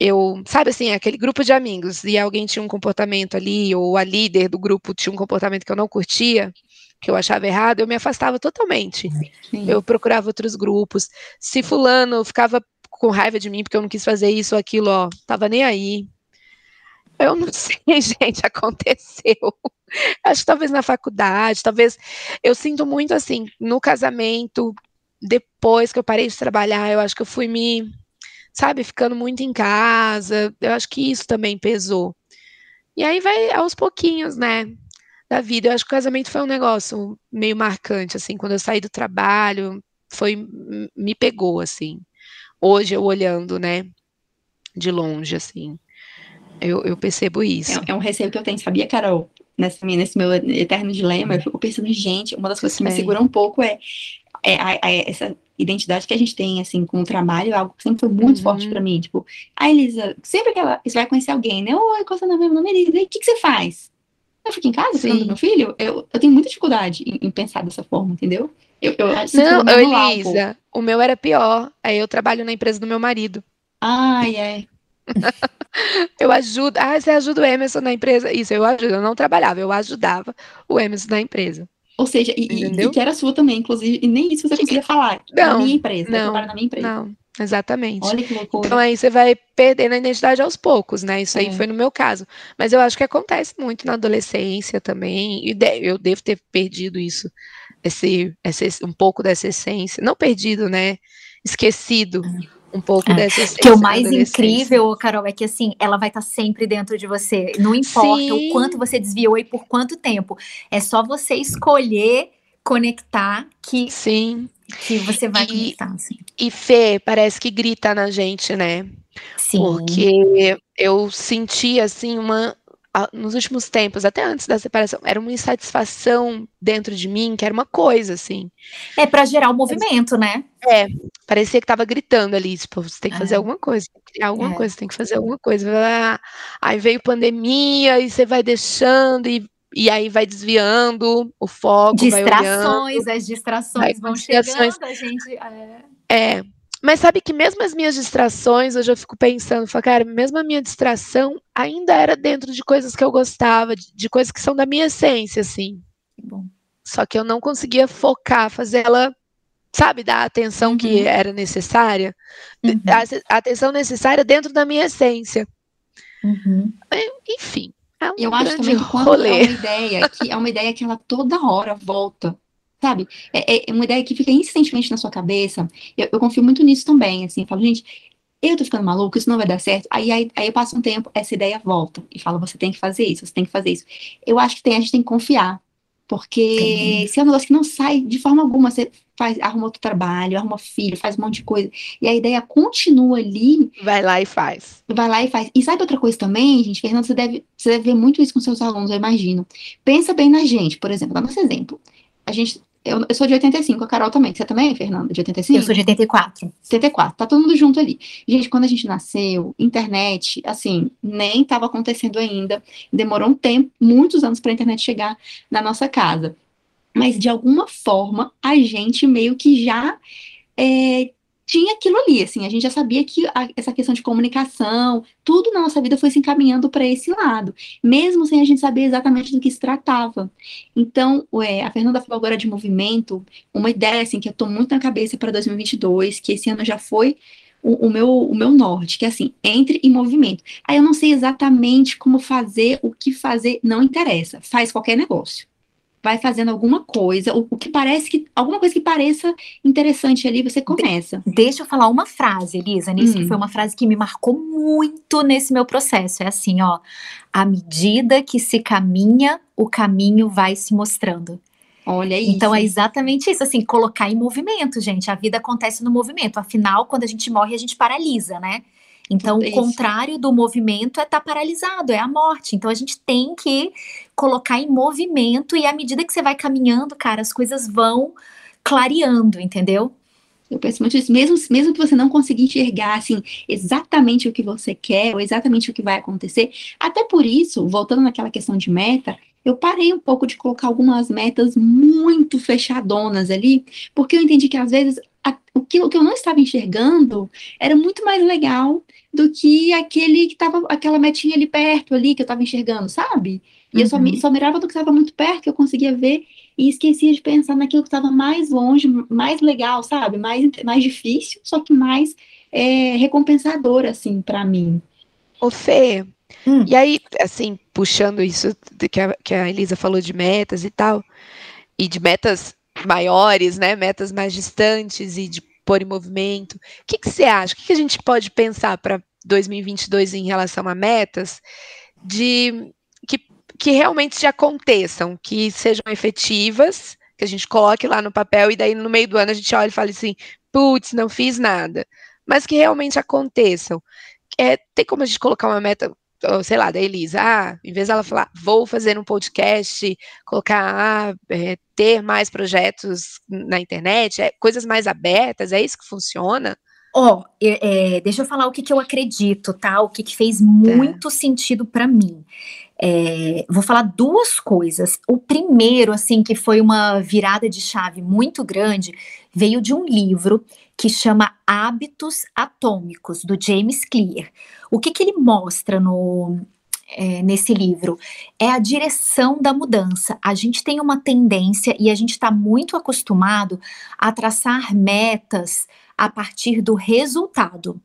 [SPEAKER 2] eu, sabe assim, aquele grupo de amigos e alguém tinha um comportamento ali, ou a líder do grupo tinha um comportamento que eu não curtia, que eu achava errado, eu me afastava totalmente. Sim. Eu procurava outros grupos. Se fulano ficava com raiva de mim porque eu não quis fazer isso ou aquilo, ó, tava nem aí. Eu não sei, gente, aconteceu. Acho que talvez na faculdade, talvez. Eu sinto muito assim, no casamento, depois que eu parei de trabalhar, eu acho que eu fui me, sabe, ficando muito em casa. Eu acho que isso também pesou. E aí vai aos pouquinhos, né? Da vida. Eu acho que o casamento foi um negócio meio marcante, assim, quando eu saí do trabalho, foi me pegou, assim hoje eu olhando, né, de longe, assim, eu, eu percebo isso.
[SPEAKER 1] É, é, um receio que eu tenho, sabia, Carol? Nessa, nesse meu eterno dilema, eu fico pensando, gente, uma das coisas que me segura um pouco é, é, é, é, essa identidade que a gente tem, assim, com o trabalho, algo que sempre foi muito uhum. forte para mim. Tipo, a Elisa, sempre que ela, você vai conhecer alguém, né? Oi, qual é o seu nome? Meu nome é Elisa. E o que, que você faz? Eu fico em casa, cuidando do meu filho. Eu, eu tenho muita dificuldade em, em pensar dessa forma, entendeu?
[SPEAKER 2] Eu, eu não, Elisa, o meu era pior. Aí eu trabalho na empresa do meu marido.
[SPEAKER 1] Ai, é.
[SPEAKER 2] eu ajudo. Ah, você ajuda o Emerson na empresa? Isso, eu ajudo. Eu não trabalhava, eu ajudava o Emerson na empresa.
[SPEAKER 1] Ou seja, e, e, que era sua também, inclusive, e nem isso você conseguia falar. Não, na minha empresa, não, eu trabalho na minha empresa. Não,
[SPEAKER 2] exatamente.
[SPEAKER 1] Olha que loucura.
[SPEAKER 2] Então aí você vai perdendo a identidade aos poucos, né? Isso aí é. foi no meu caso. Mas eu acho que acontece muito na adolescência também. E eu devo ter perdido isso esse, esse, um pouco dessa essência, não perdido, né? Esquecido um pouco é. dessa essência.
[SPEAKER 3] Que o mais incrível, Carol, é que assim, ela vai estar tá sempre dentro de você. Não importa Sim. o quanto você desviou e por quanto tempo. É só você escolher conectar que
[SPEAKER 2] Sim.
[SPEAKER 3] Que você vai e, conectar,
[SPEAKER 2] assim. E Fê, parece que grita na gente, né?
[SPEAKER 3] Sim.
[SPEAKER 2] Porque eu senti assim uma nos últimos tempos, até antes da separação, era uma insatisfação dentro de mim, que era uma coisa, assim.
[SPEAKER 3] É para gerar o um movimento, né?
[SPEAKER 2] É, parecia que tava gritando ali, tipo, você tem que fazer é. alguma coisa, criar alguma é. coisa, tem que fazer alguma coisa. Aí veio pandemia e você vai deixando e, e aí vai desviando o foco,
[SPEAKER 3] distrações,
[SPEAKER 2] olhando,
[SPEAKER 3] as distrações vão distrações. chegando, a gente... É...
[SPEAKER 2] é. Mas sabe que mesmo as minhas distrações, hoje eu fico pensando, falo, cara, mesmo a minha distração ainda era dentro de coisas que eu gostava, de, de coisas que são da minha essência, assim.
[SPEAKER 3] Bom.
[SPEAKER 2] Só que eu não conseguia focar, fazer ela, sabe, dar a atenção uhum. que era necessária, uhum. a, a, atenção necessária dentro da minha essência.
[SPEAKER 3] Uhum.
[SPEAKER 2] Enfim. É um
[SPEAKER 1] eu acho também que quando é uma ideia que é uma ideia que ela toda hora volta sabe? É, é, uma ideia que fica insistentemente na sua cabeça. Eu, eu confio muito nisso também, assim. Eu falo, gente, eu tô ficando maluco, isso não vai dar certo. Aí, aí, aí eu passo um tempo, essa ideia volta e fala, você tem que fazer isso, você tem que fazer isso. Eu acho que tem, a gente tem que confiar. Porque se é um negócio que não sai de forma alguma, você faz, arruma outro trabalho, arruma filho, faz um monte de coisa, e a ideia continua ali.
[SPEAKER 2] Vai lá e faz.
[SPEAKER 1] Vai lá e faz. E sabe outra coisa também, gente? Fernando, você deve, você deve ver muito isso com seus alunos, eu imagino. Pensa bem na gente, por exemplo, dá nosso exemplo. A gente eu, eu, sou de 85, a Carol também. Você também, Fernanda, de 85?
[SPEAKER 3] Eu sou de 84.
[SPEAKER 1] 74, tá todo mundo junto ali. Gente, quando a gente nasceu, internet, assim, nem estava acontecendo ainda. Demorou um tempo, muitos anos para a internet chegar na nossa casa. Mas, de alguma forma, a gente meio que já é, tinha aquilo ali, assim, a gente já sabia que a, essa questão de comunicação, tudo na nossa vida foi se encaminhando para esse lado, mesmo sem a gente saber exatamente do que se tratava. Então, a Fernanda falou agora de movimento, uma ideia, assim, que eu tô muito na cabeça para 2022, que esse ano já foi o, o, meu, o meu norte, que é assim, entre em movimento. Aí eu não sei exatamente como fazer, o que fazer, não interessa, faz qualquer negócio vai fazendo alguma coisa, o, o, que parece que alguma coisa que pareça interessante ali, você começa.
[SPEAKER 3] De, deixa eu falar uma frase, Elisa, nisso hum. que foi uma frase que me marcou muito nesse meu processo. É assim, ó, à medida que se caminha, o caminho vai se mostrando.
[SPEAKER 1] Olha isso.
[SPEAKER 3] Então é exatamente isso, assim, colocar em movimento, gente. A vida acontece no movimento. Afinal, quando a gente morre, a gente paralisa, né? Então, o contrário do movimento é estar tá paralisado, é a morte. Então, a gente tem que colocar em movimento e à medida que você vai caminhando, cara, as coisas vão clareando, entendeu?
[SPEAKER 1] Eu penso muito isso, mesmo, mesmo que você não consiga enxergar, assim, exatamente o que você quer, ou exatamente o que vai acontecer, até por isso, voltando naquela questão de meta, eu parei um pouco de colocar algumas metas muito fechadonas ali, porque eu entendi que às vezes o, que, o que eu não estava enxergando era muito mais legal do que aquele que estava, aquela metinha ali perto, ali, que eu estava enxergando, sabe? E uhum. eu só, uhum. só mirava do que estava muito perto, que eu conseguia ver, e esquecia de pensar naquilo que estava mais longe, mais legal, sabe? Mais, mais difícil, só que mais é, recompensador, assim, para mim.
[SPEAKER 2] Ô, Fê, hum. e aí, assim, puxando isso que a, que a Elisa falou de metas e tal, e de metas maiores, né, metas mais distantes e de pôr em movimento. O que, que você acha? O que, que a gente pode pensar para 2022 em relação a metas de que, realmente já aconteçam, que sejam efetivas, que a gente coloque lá no papel e daí no meio do ano a gente olha e fala assim, putz, não fiz nada, mas que realmente aconteçam. É, tem como a gente colocar uma meta sei lá, da Elisa, ah, em vez dela falar, vou fazer um podcast, colocar, ah, é, ter mais projetos na internet, é, coisas mais abertas, é isso que funciona?
[SPEAKER 3] Ó, oh, é, deixa eu falar o que, que eu acredito, tá? O que, que fez tá. muito sentido para mim. É, vou falar duas coisas. O primeiro, assim, que foi uma virada de chave muito grande, veio de um livro que chama Hábitos Atômicos, do James Clear. O que, que ele mostra no, é, nesse livro é a direção da mudança. A gente tem uma tendência e a gente está muito acostumado a traçar metas a partir do resultado.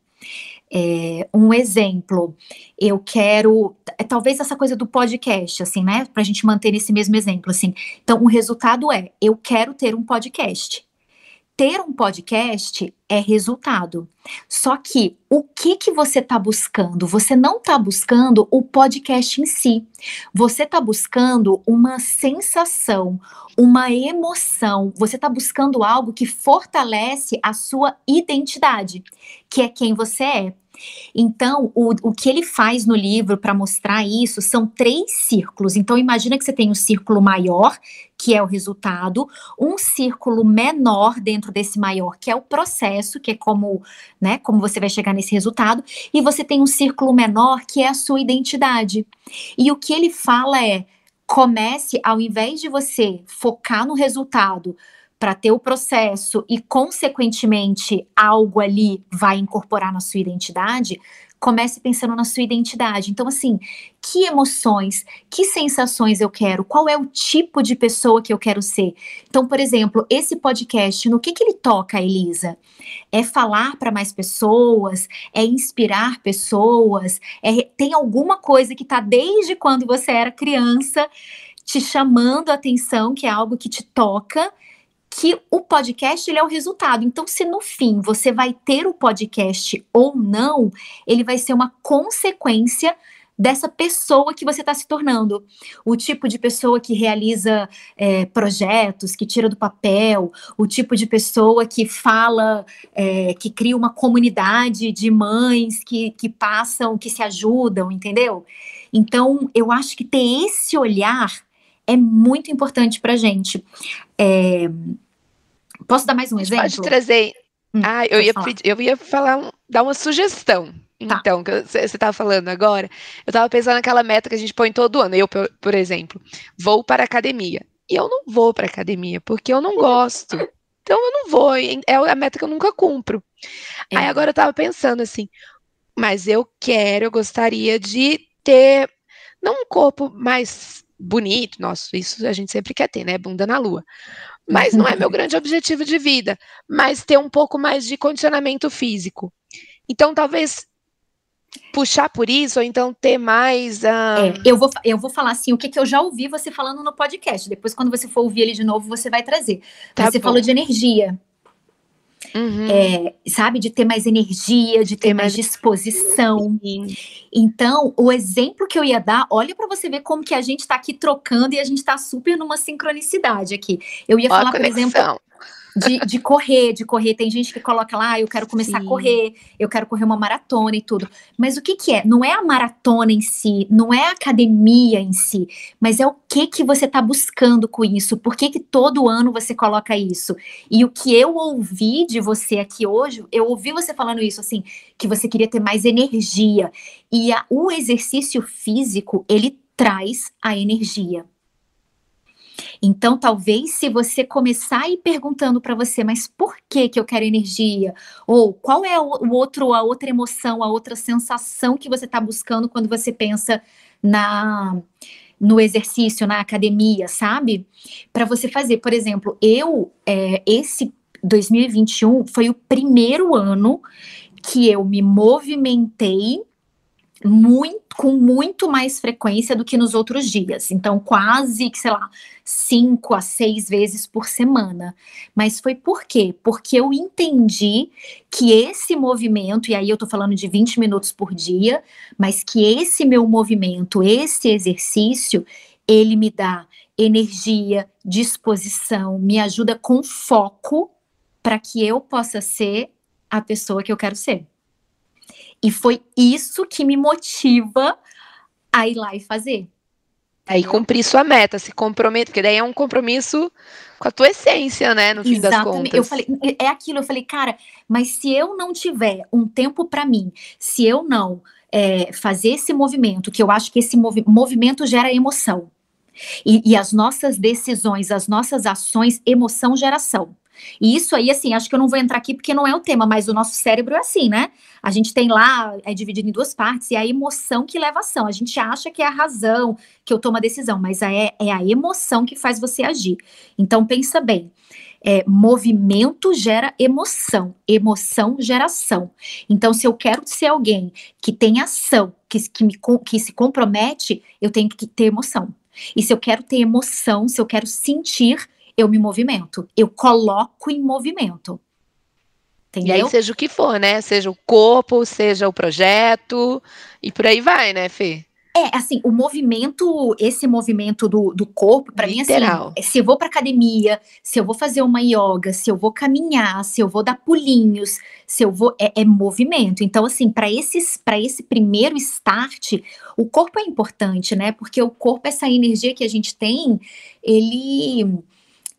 [SPEAKER 3] É, um exemplo, eu quero, é, talvez essa coisa do podcast, assim, né, para a gente manter esse mesmo exemplo, assim. Então, o resultado é, eu quero ter um podcast ter um podcast é resultado. Só que o que que você está buscando? Você não está buscando o podcast em si. Você está buscando uma sensação, uma emoção. Você está buscando algo que fortalece a sua identidade, que é quem você é. Então, o, o que ele faz no livro para mostrar isso são três círculos. Então, imagina que você tem um círculo maior, que é o resultado, um círculo menor dentro desse maior, que é o processo, que é como, né, como você vai chegar nesse resultado, e você tem um círculo menor, que é a sua identidade. E o que ele fala é: comece, ao invés de você focar no resultado, para ter o processo e, consequentemente, algo ali vai incorporar na sua identidade, comece pensando na sua identidade. Então, assim, que emoções, que sensações eu quero, qual é o tipo de pessoa que eu quero ser. Então, por exemplo, esse podcast, no que, que ele toca, Elisa? É falar para mais pessoas, é inspirar pessoas, é, tem alguma coisa que está desde quando você era criança te chamando a atenção, que é algo que te toca que o podcast ele é o resultado. Então, se no fim você vai ter o podcast ou não, ele vai ser uma consequência dessa pessoa que você está se tornando. O tipo de pessoa que realiza é, projetos, que tira do papel, o tipo de pessoa que fala, é, que cria uma comunidade de mães que, que passam, que se ajudam, entendeu? Então, eu acho que ter esse olhar é muito importante para gente. É... Posso dar mais um exemplo?
[SPEAKER 2] Pode trazer. Hum, ah, eu ia, pedir, eu ia falar, dar uma sugestão. Tá. Então, que você estava falando agora, eu estava pensando naquela meta que a gente põe todo ano. Eu, por, por exemplo, vou para a academia. E eu não vou para a academia, porque eu não gosto. Então eu não vou, é a meta que eu nunca cumpro. É. Aí agora eu estava pensando assim, mas eu quero, eu gostaria de ter, não um corpo mais bonito, nossa, isso a gente sempre quer ter, né? Bunda na lua. Mas não é meu grande objetivo de vida, mas ter um pouco mais de condicionamento físico. Então, talvez puxar por isso, ou então ter mais. Uh...
[SPEAKER 3] É, eu, vou, eu vou falar assim, o que, que eu já ouvi você falando no podcast. Depois, quando você for ouvir ele de novo, você vai trazer. Tá você bom. falou de energia. Uhum. É, sabe, de ter mais energia, de ter, ter mais, mais disposição. Sim. Então, o exemplo que eu ia dar, olha para você ver como que a gente está aqui trocando e a gente está super numa sincronicidade aqui. Eu ia falar, por exemplo, de, de correr, de correr. Tem gente que coloca lá, ah, eu quero começar Sim. a correr, eu quero correr uma maratona e tudo. Mas o que que é? Não é a maratona em si, não é a academia em si, mas é o que que você está buscando com isso? Por que que todo ano você coloca isso? E o que eu ouvi de você aqui hoje, eu ouvi você falando isso assim, que você queria ter mais energia. E a, o exercício físico, ele traz a energia. Então, talvez se você começar a ir perguntando para você, mas por que que eu quero energia? Ou qual é o outro, a outra emoção, a outra sensação que você está buscando quando você pensa na no exercício, na academia, sabe? Para você fazer, por exemplo, eu é, esse 2021 foi o primeiro ano que eu me movimentei muito, com muito mais frequência do que nos outros dias. Então, quase, sei lá, cinco a seis vezes por semana. Mas foi por quê? Porque eu entendi que esse movimento, e aí eu tô falando de 20 minutos por dia, mas que esse meu movimento, esse exercício, ele me dá energia, disposição, me ajuda com foco para que eu possa ser a pessoa que eu quero ser. E foi isso que me motiva a ir lá e fazer.
[SPEAKER 2] Aí cumprir sua meta, se comprometer, porque daí é um compromisso com a tua essência, né, no fim Exatamente. das contas.
[SPEAKER 3] Eu falei, é aquilo, eu falei, cara, mas se eu não tiver um tempo para mim, se eu não é, fazer esse movimento, que eu acho que esse movi movimento gera emoção, e, e, as nossas decisões, as nossas ações, emoção, geração. E isso aí, assim, acho que eu não vou entrar aqui porque não é o tema, mas o nosso cérebro é assim, né? A gente tem lá, é dividido em duas partes, e é a emoção que leva a ação. A gente acha que é a razão que eu tomo a decisão, mas é, é a emoção que faz você agir. Então, pensa bem. É, movimento gera emoção, emoção gera ação. Então, se eu quero ser alguém que tem ação, que, que, me, que se compromete, eu tenho que ter emoção. E se eu quero ter emoção, se eu quero sentir, eu me movimento, eu coloco em movimento.
[SPEAKER 2] Entendeu? E aí, seja o que for, né? Seja o corpo, seja o projeto, e por aí vai, né, Fê?
[SPEAKER 3] É, assim, o movimento, esse movimento do, do corpo, para mim, assim, é, se eu vou pra academia, se eu vou fazer uma yoga, se eu vou caminhar, se eu vou dar pulinhos, se eu vou. É, é movimento. Então, assim, para esse primeiro start, o corpo é importante, né? Porque o corpo, essa energia que a gente tem, ele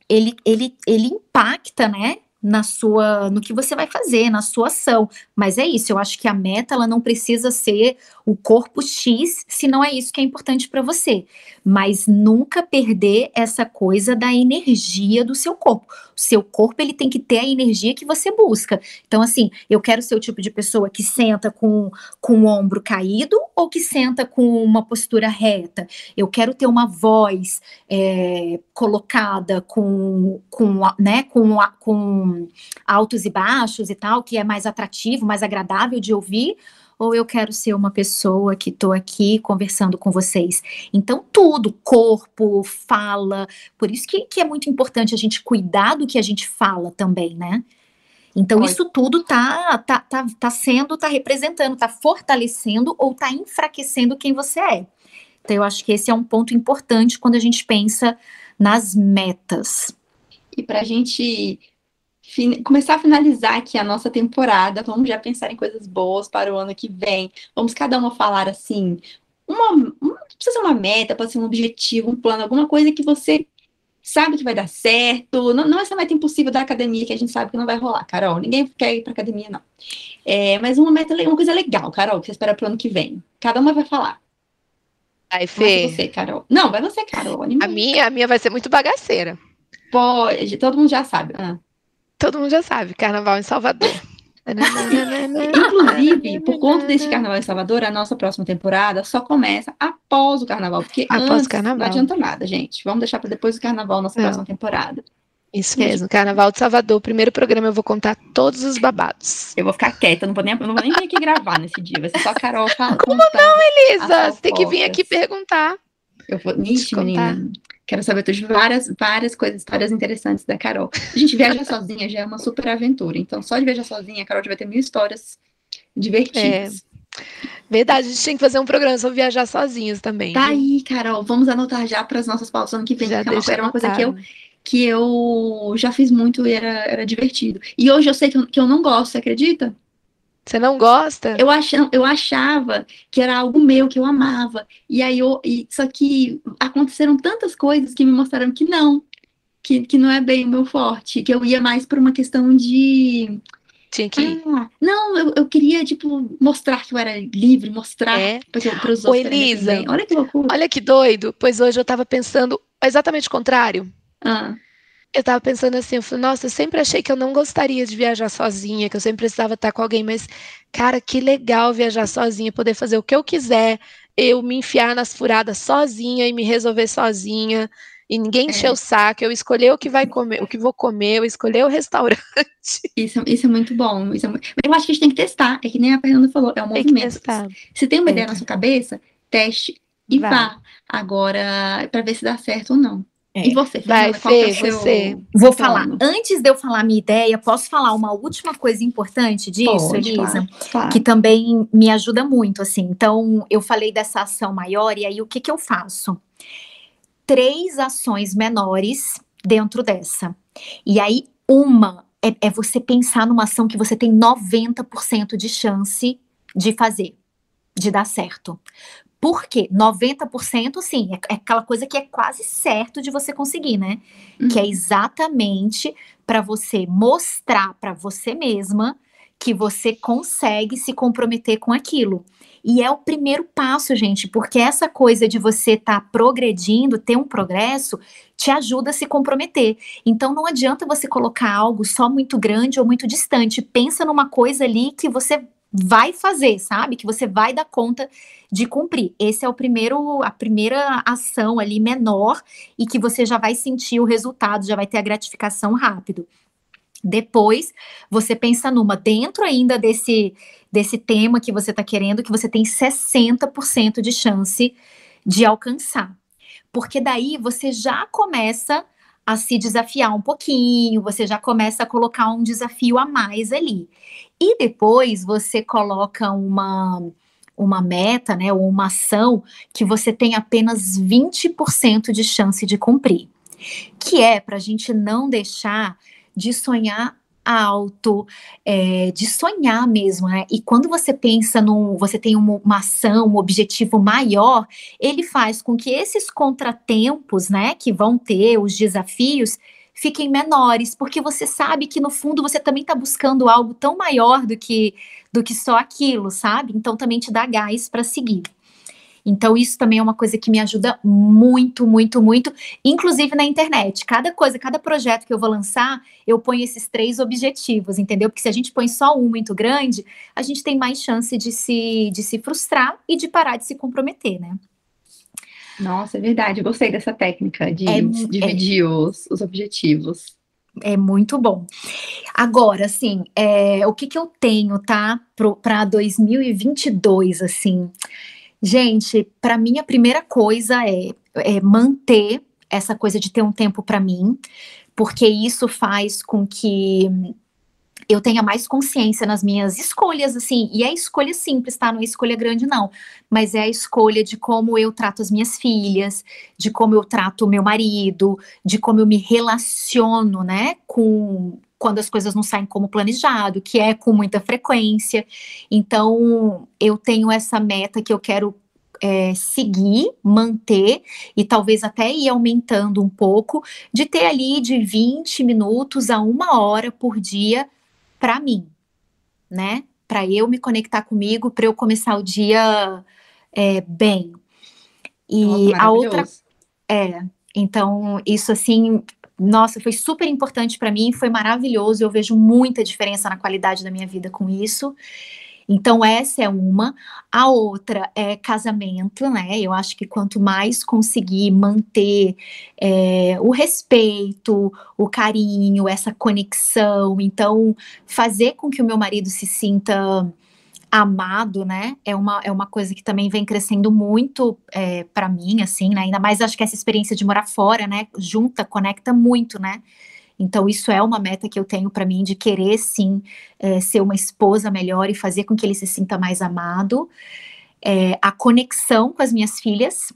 [SPEAKER 3] ele, ele, ele impacta, né? Na sua no que você vai fazer, na sua ação. Mas é isso, eu acho que a meta ela não precisa ser o corpo X, se não é isso que é importante para você. Mas nunca perder essa coisa da energia do seu corpo. O seu corpo ele tem que ter a energia que você busca. Então assim, eu quero ser o tipo de pessoa que senta com, com o ombro caído ou que senta com uma postura reta. Eu quero ter uma voz é, colocada com, com, né, com, com altos e baixos e tal, que é mais atrativo, mais agradável de ouvir, ou eu quero ser uma pessoa que estou aqui conversando com vocês. Então, tudo, corpo, fala, por isso que, que é muito importante a gente cuidar do que a gente fala também, né? Então, isso tudo tá, tá, tá, tá sendo, tá representando, tá fortalecendo ou tá enfraquecendo quem você é. Então, eu acho que esse é um ponto importante quando a gente pensa nas metas.
[SPEAKER 1] E para a gente começar a finalizar aqui a nossa temporada, vamos já pensar em coisas boas para o ano que vem. Vamos cada uma falar assim, uma, uma precisa ser uma meta, pode ser um objetivo, um plano, alguma coisa que você sabe que vai dar certo. Não, não essa meta impossível da academia que a gente sabe que não vai rolar, Carol. Ninguém quer ir para academia, não. É, mas uma meta, uma coisa legal, Carol, que você espera para o ano que vem. Cada uma vai falar.
[SPEAKER 2] Aí, Fê.
[SPEAKER 1] Vai você, Carol. Não, vai você, Carol.
[SPEAKER 2] A minha, a minha vai ser muito bagaceira.
[SPEAKER 1] Pode, todo mundo já sabe. Ah.
[SPEAKER 2] Todo mundo já sabe, carnaval em Salvador.
[SPEAKER 1] Inclusive, por conta desse carnaval em Salvador, a nossa próxima temporada só começa após o carnaval, porque após antes carnaval. não adianta nada, gente. Vamos deixar para depois do carnaval nossa não. próxima temporada.
[SPEAKER 2] Isso mesmo, Carnaval de Salvador, primeiro programa eu vou contar todos os babados.
[SPEAKER 1] Eu vou ficar quieta, não vou nem, não vou nem vir aqui gravar nesse dia, vai ser só a Carol
[SPEAKER 2] falando. Como não, Elisa? Você tem que vir aqui perguntar.
[SPEAKER 1] Eu vou, Ixi, menina, quero saber de várias, várias coisas, histórias interessantes da Carol. A gente viaja sozinha já é uma super aventura, então só de viajar sozinha, a Carol já vai ter mil histórias divertidas. É.
[SPEAKER 2] Verdade, a gente tem que fazer um programa sobre viajar sozinhos também.
[SPEAKER 1] Tá aí, Carol, vamos anotar já para as nossas pautas ano que vem, já que é era uma coisa que eu que eu já fiz muito e era, era divertido. E hoje eu sei que eu, que eu não gosto, você acredita?
[SPEAKER 2] Você não gosta?
[SPEAKER 1] Eu, ach, eu achava que era algo meu, que eu amava. E aí eu. E, só que aconteceram tantas coisas que me mostraram que não. Que, que não é bem o meu forte. Que eu ia mais por uma questão de.
[SPEAKER 2] Tinha que.
[SPEAKER 1] Ah, não, eu, eu queria, tipo, mostrar que eu era livre, mostrar é. para os outros. Ô,
[SPEAKER 2] Elisa, olha que loucura. Olha que doido, pois hoje eu estava pensando exatamente o contrário.
[SPEAKER 1] Ah.
[SPEAKER 2] Eu tava pensando assim, eu falei, nossa, eu sempre achei que eu não gostaria de viajar sozinha, que eu sempre precisava estar com alguém, mas, cara, que legal viajar sozinha, poder fazer o que eu quiser, eu me enfiar nas furadas sozinha e me resolver sozinha, e ninguém é. encher o saco, eu escolher o que vai comer, o que vou comer, eu escolher o restaurante.
[SPEAKER 1] Isso, isso é muito bom. Isso é muito... Eu acho que a gente tem que testar, é que nem a Fernanda falou, é um tem movimento. Se tem uma ideia na sua cabeça, teste e vai. vá. Agora, para ver se dá certo ou não. É. E você,
[SPEAKER 2] Vai, Fê, é você.
[SPEAKER 3] Vou falar. Antes de eu falar minha ideia, posso falar uma última coisa importante disso, Pode, Elisa? Claro, claro. Que também me ajuda muito, assim. Então, eu falei dessa ação maior, e aí o que, que eu faço? Três ações menores dentro dessa. E aí, uma é, é você pensar numa ação que você tem 90% de chance de fazer, de dar certo. Por quê? 90% sim, é, é, aquela coisa que é quase certo de você conseguir, né? Uhum. Que é uhum. exatamente para você mostrar para você mesma que você consegue se comprometer com aquilo. E é o primeiro passo, gente, porque essa coisa de você estar tá progredindo, ter um progresso, te ajuda a se comprometer. Então não adianta você colocar algo só muito grande ou muito distante. Pensa numa coisa ali que você vai fazer, sabe? Que você vai dar conta de cumprir. Esse é o primeiro, a primeira ação ali menor e que você já vai sentir o resultado, já vai ter a gratificação rápido. Depois, você pensa numa dentro ainda desse desse tema que você está querendo, que você tem 60% de chance de alcançar. Porque daí você já começa a se desafiar um pouquinho, você já começa a colocar um desafio a mais ali. E depois você coloca uma uma meta, né, ou uma ação que você tem apenas 20% de chance de cumprir, que é para a gente não deixar de sonhar alto, é, de sonhar mesmo, né? E quando você pensa num, você tem uma, uma, ação, um objetivo maior, ele faz com que esses contratempos, né, que vão ter, os desafios, fiquem menores, porque você sabe que no fundo você também está buscando algo tão maior do que do que só aquilo, sabe? Então também te dá gás para seguir. Então, isso também é uma coisa que me ajuda muito, muito, muito, inclusive na internet. Cada coisa, cada projeto que eu vou lançar, eu ponho esses três objetivos, entendeu? Porque se a gente põe só um muito grande, a gente tem mais chance de se, de se frustrar e de parar de se comprometer, né?
[SPEAKER 1] Nossa, é verdade. Gostei dessa técnica de é, dividir é, os, os objetivos.
[SPEAKER 3] É muito bom. Agora, assim, é, o que, que eu tenho, tá, para 2022, assim? Gente, para mim a primeira coisa é, é manter essa coisa de ter um tempo para mim, porque isso faz com que eu tenha mais consciência nas minhas escolhas, assim, e é escolha simples, tá? Não é escolha grande, não. Mas é a escolha de como eu trato as minhas filhas, de como eu trato o meu marido, de como eu me relaciono, né, com quando as coisas não saem como planejado, que é com muita frequência. Então, eu tenho essa meta que eu quero é, seguir, manter e talvez até ir aumentando um pouco, de ter ali de 20 minutos a uma hora por dia para mim, né? Para eu me conectar comigo, para eu começar o dia é, bem. E a outra é, então isso assim, nossa, foi super importante para mim, foi maravilhoso. Eu vejo muita diferença na qualidade da minha vida com isso. Então, essa é uma. A outra é casamento, né? Eu acho que quanto mais conseguir manter é, o respeito, o carinho, essa conexão, então, fazer com que o meu marido se sinta amado, né? É uma, é uma coisa que também vem crescendo muito é, para mim, assim, né? Ainda mais acho que essa experiência de morar fora, né? Junta, conecta muito, né? Então, isso é uma meta que eu tenho para mim de querer sim é, ser uma esposa melhor e fazer com que ele se sinta mais amado. É, a conexão com as minhas filhas,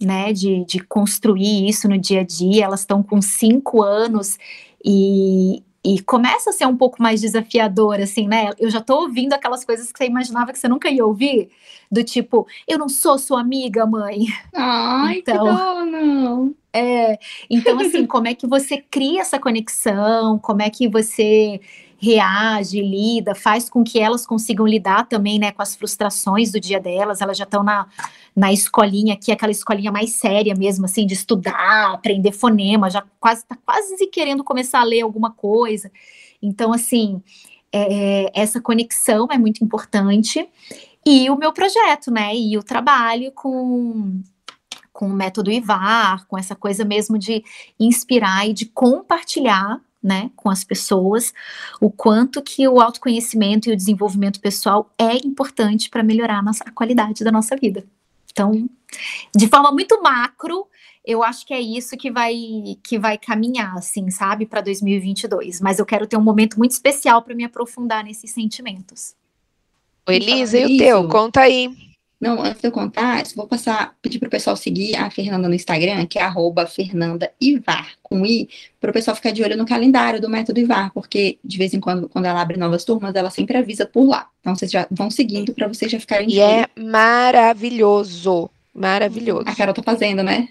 [SPEAKER 3] né, de, de construir isso no dia a dia. Elas estão com cinco anos e, e começa a ser um pouco mais desafiador, assim, né? Eu já tô ouvindo aquelas coisas que você imaginava que você nunca ia ouvir, do tipo, eu não sou sua amiga, mãe.
[SPEAKER 1] Ai, então, que dó, não.
[SPEAKER 3] É, então, assim, como é que você cria essa conexão? Como é que você reage, lida, faz com que elas consigam lidar também, né, com as frustrações do dia delas. Elas já estão na, na escolinha aqui, aquela escolinha mais séria mesmo, assim, de estudar, aprender fonema, já quase tá quase querendo começar a ler alguma coisa. Então, assim, é, essa conexão é muito importante. E o meu projeto, né, e o trabalho com com o método IVAR, com essa coisa mesmo de inspirar e de compartilhar né, com as pessoas, o quanto que o autoconhecimento e o desenvolvimento pessoal é importante para melhorar a, nossa, a qualidade da nossa vida. Então, de forma muito macro, eu acho que é isso que vai que vai caminhar, assim, sabe, para 2022. Mas eu quero ter um momento muito especial para me aprofundar nesses sentimentos.
[SPEAKER 2] Elisa, e o teu? Conta aí.
[SPEAKER 1] Não, antes de eu contar, vou passar, pedir para o pessoal seguir a Fernanda no Instagram, que é arroba Fernanda Ivar, com I, para o pessoal ficar de olho no calendário do método Ivar, porque de vez em quando, quando ela abre novas turmas, ela sempre avisa por lá. Então vocês já vão seguindo para vocês já ficarem de
[SPEAKER 2] E é maravilhoso, maravilhoso.
[SPEAKER 1] A Carol tá fazendo, né?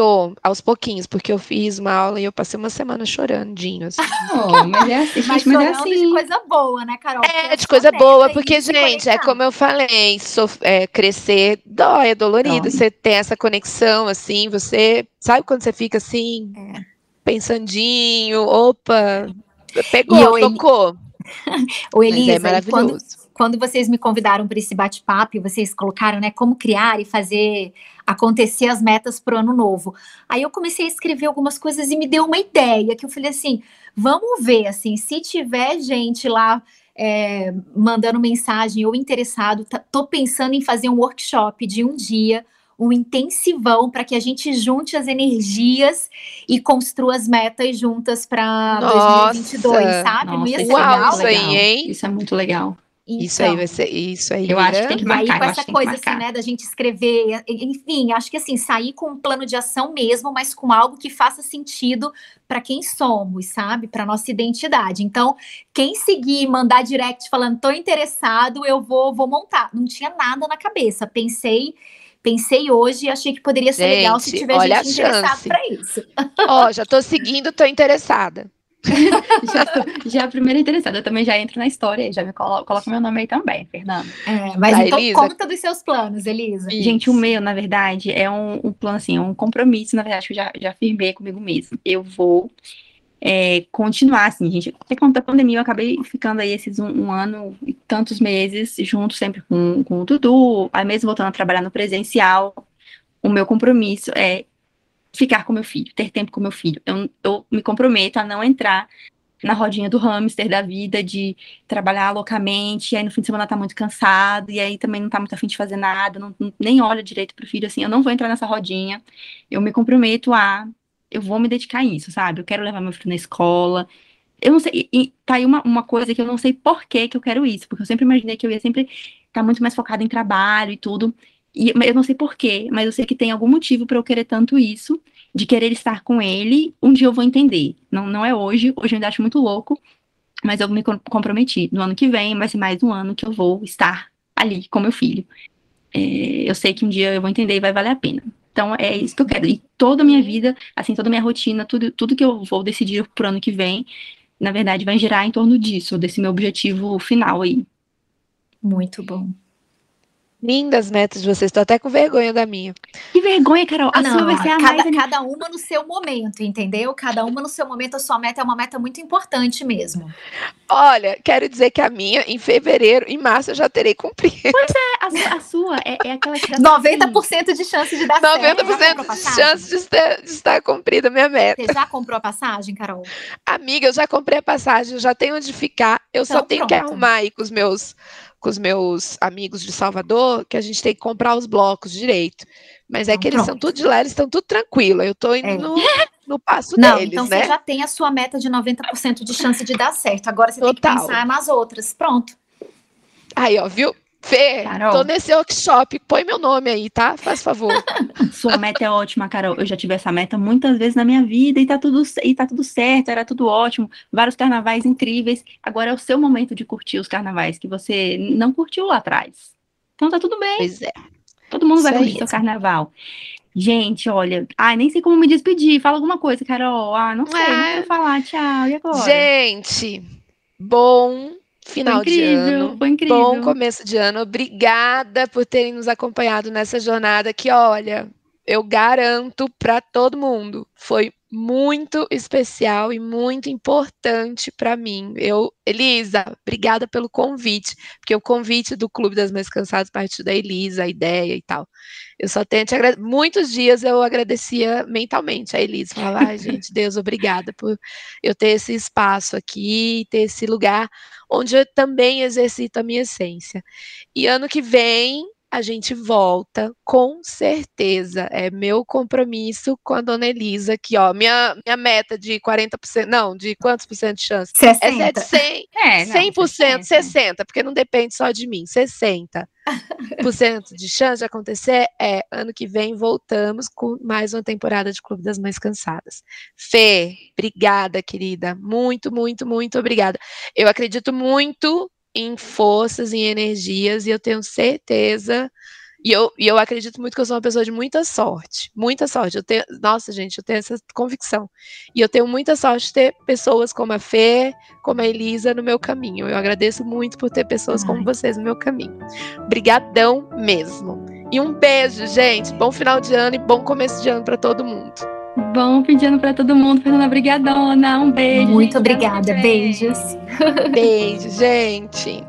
[SPEAKER 2] Tô, aos pouquinhos, porque eu fiz uma aula e eu passei uma semana chorandinho, assim.
[SPEAKER 1] Oh, mas é assim, mas,
[SPEAKER 3] mas é
[SPEAKER 1] assim.
[SPEAKER 3] de coisa boa, né, Carol?
[SPEAKER 2] É, de coisa boa, porque, gente, é como eu falei, é, crescer dói, é dolorido. Dói. Você tem essa conexão, assim, você. Sabe quando você fica assim, é. pensandinho, opa, pegou, tocou.
[SPEAKER 3] o Elisa, é maravilhoso. Quando quando vocês me convidaram para esse bate-papo, vocês colocaram, né, como criar e fazer acontecer as metas para o ano novo. Aí eu comecei a escrever algumas coisas e me deu uma ideia que eu falei assim, vamos ver, assim, se tiver gente lá é, mandando mensagem ou interessado, tá, tô pensando em fazer um workshop de um dia um intensivão para que a gente junte as energias e construa as metas juntas para 2022, sabe?
[SPEAKER 1] Nossa, Não ia ser uau, legal? Isso aí, hein? Isso é muito legal.
[SPEAKER 2] Então, isso aí vai ser, isso aí.
[SPEAKER 1] Eu acho que tem que marcar.
[SPEAKER 3] Aí com essa coisa assim, né, da gente escrever, enfim, acho que assim, sair com um plano de ação mesmo, mas com algo que faça sentido para quem somos, sabe? Para nossa identidade. Então, quem seguir, mandar direct falando, tô interessado, eu vou, vou montar. Não tinha nada na cabeça. Pensei pensei hoje e achei que poderia ser gente, legal se tiver gente interessada para isso.
[SPEAKER 2] Ó, já tô seguindo, tô interessada.
[SPEAKER 1] já, já a primeira interessada, eu também já entro na história, já me colo coloca meu nome aí também, Fernando.
[SPEAKER 3] É, mas tá, então Elisa? conta dos seus planos, Elisa.
[SPEAKER 1] Isso. Gente, o meu, na verdade, é um, um, plano assim, um compromisso, na verdade, que eu já, já firmei comigo mesmo. Eu vou é, continuar, assim, gente. Até quando a pandemia, eu acabei ficando aí esses um, um, ano e tantos meses junto sempre com, com o Dudu, aí mesmo voltando a trabalhar no presencial. O meu compromisso é ficar com meu filho, ter tempo com meu filho. Eu, eu me comprometo a não entrar na rodinha do hamster da vida, de trabalhar loucamente, e aí no fim de semana tá muito cansado, e aí também não tá muito afim de fazer nada, não, nem olha direito pro filho, assim, eu não vou entrar nessa rodinha, eu me comprometo a, eu vou me dedicar a isso, sabe? Eu quero levar meu filho na escola, eu não sei, e tá aí uma, uma coisa que eu não sei por que que eu quero isso, porque eu sempre imaginei que eu ia sempre estar tá muito mais focada em trabalho e tudo, e eu não sei porquê, mas eu sei que tem algum motivo para eu querer tanto isso, de querer estar com ele. Um dia eu vou entender. Não, não é hoje, hoje eu ainda acho muito louco, mas eu me comprometi. No ano que vem vai ser mais um ano que eu vou estar ali com meu filho. É, eu sei que um dia eu vou entender e vai valer a pena. Então é isso que eu quero. E toda a minha vida, assim, toda a minha rotina, tudo, tudo que eu vou decidir pro ano que vem, na verdade, vai girar em torno disso, desse meu objetivo final aí.
[SPEAKER 3] Muito bom.
[SPEAKER 2] Lindas metas de vocês, tô até com vergonha da minha.
[SPEAKER 1] Que vergonha, Carol. A
[SPEAKER 3] não, sua vai ser a cada, mais... cada uma no seu momento, entendeu? Cada uma no seu momento, a sua meta é uma meta muito importante mesmo.
[SPEAKER 2] Olha, quero dizer que a minha, em fevereiro, em março, eu já terei cumprido.
[SPEAKER 1] Pois é, a, a sua é, é aquela que
[SPEAKER 3] 90% de chance de dar 90%
[SPEAKER 2] certo. 90% de chance de estar, de estar cumprida a minha meta.
[SPEAKER 3] Você já comprou a passagem, Carol?
[SPEAKER 2] Amiga, eu já comprei a passagem, eu já tenho onde ficar, eu então, só tenho pronto. que arrumar aí com os meus com os meus amigos de Salvador que a gente tem que comprar os blocos direito. Mas é que eles são tudo de lá, eles estão tudo tranquilo. Eu estou indo é. no, no passo
[SPEAKER 3] Não,
[SPEAKER 2] deles,
[SPEAKER 3] então
[SPEAKER 2] né?
[SPEAKER 3] você já tem a sua meta de 90% de chance de dar certo. Agora você Total. tem que pensar nas outras. Pronto.
[SPEAKER 2] Aí, ó, viu? Fê, Carol. tô nesse workshop, põe meu nome aí, tá? Faz favor.
[SPEAKER 1] Sua meta é ótima, Carol. Eu já tive essa meta muitas vezes na minha vida e tá tudo, e tá tudo certo, era tudo ótimo. Vários carnavais incríveis. Agora é o seu momento de curtir os carnavais que você não curtiu lá atrás. Então tá tudo bem.
[SPEAKER 2] Pois é.
[SPEAKER 1] Todo mundo Isso vai curtir seu carnaval. Gente, olha, ai, nem sei como me despedir. Fala alguma coisa, Carol. Ah, não sei, é... não quero falar. Tchau. E agora?
[SPEAKER 2] Gente, bom final incrível, de ano.
[SPEAKER 1] Foi incrível.
[SPEAKER 2] Bom começo de ano. Obrigada por terem nos acompanhado nessa jornada que, olha, eu garanto para todo mundo, foi muito especial e muito importante para mim. Eu, Elisa, obrigada pelo convite, porque o convite do Clube das Mães Cansadas partiu da Elisa, a ideia e tal. Eu só tenho te. Muitos dias eu agradecia mentalmente a Elisa, falava, ai, gente, Deus, obrigada por eu ter esse espaço aqui, ter esse lugar onde eu também exercito a minha essência. E ano que vem a gente volta, com certeza. É meu compromisso com a dona Elisa, que, ó, minha, minha meta de 40%, não, de quantos por cento de chance?
[SPEAKER 3] 60.
[SPEAKER 2] É de 100, é, não, 100%, 60. 60, porque não depende só de mim, 60% de chance de acontecer é ano que vem voltamos com mais uma temporada de Clube das Mães Cansadas. Fê, obrigada, querida. Muito, muito, muito obrigada. Eu acredito muito em forças, em energias, e eu tenho certeza. E eu, e eu acredito muito que eu sou uma pessoa de muita sorte. Muita sorte. Eu tenho, nossa, gente, eu tenho essa convicção. E eu tenho muita sorte de ter pessoas como a Fê, como a Elisa no meu caminho. Eu agradeço muito por ter pessoas Ai. como vocês no meu caminho. Obrigadão mesmo. E um beijo, gente. Bom final de ano e bom começo de ano para todo mundo.
[SPEAKER 1] Bom fim de ano para todo mundo. Fernanda, brigadona. Um beijo.
[SPEAKER 3] Muito obrigada. Beijos.
[SPEAKER 2] Beijo, gente.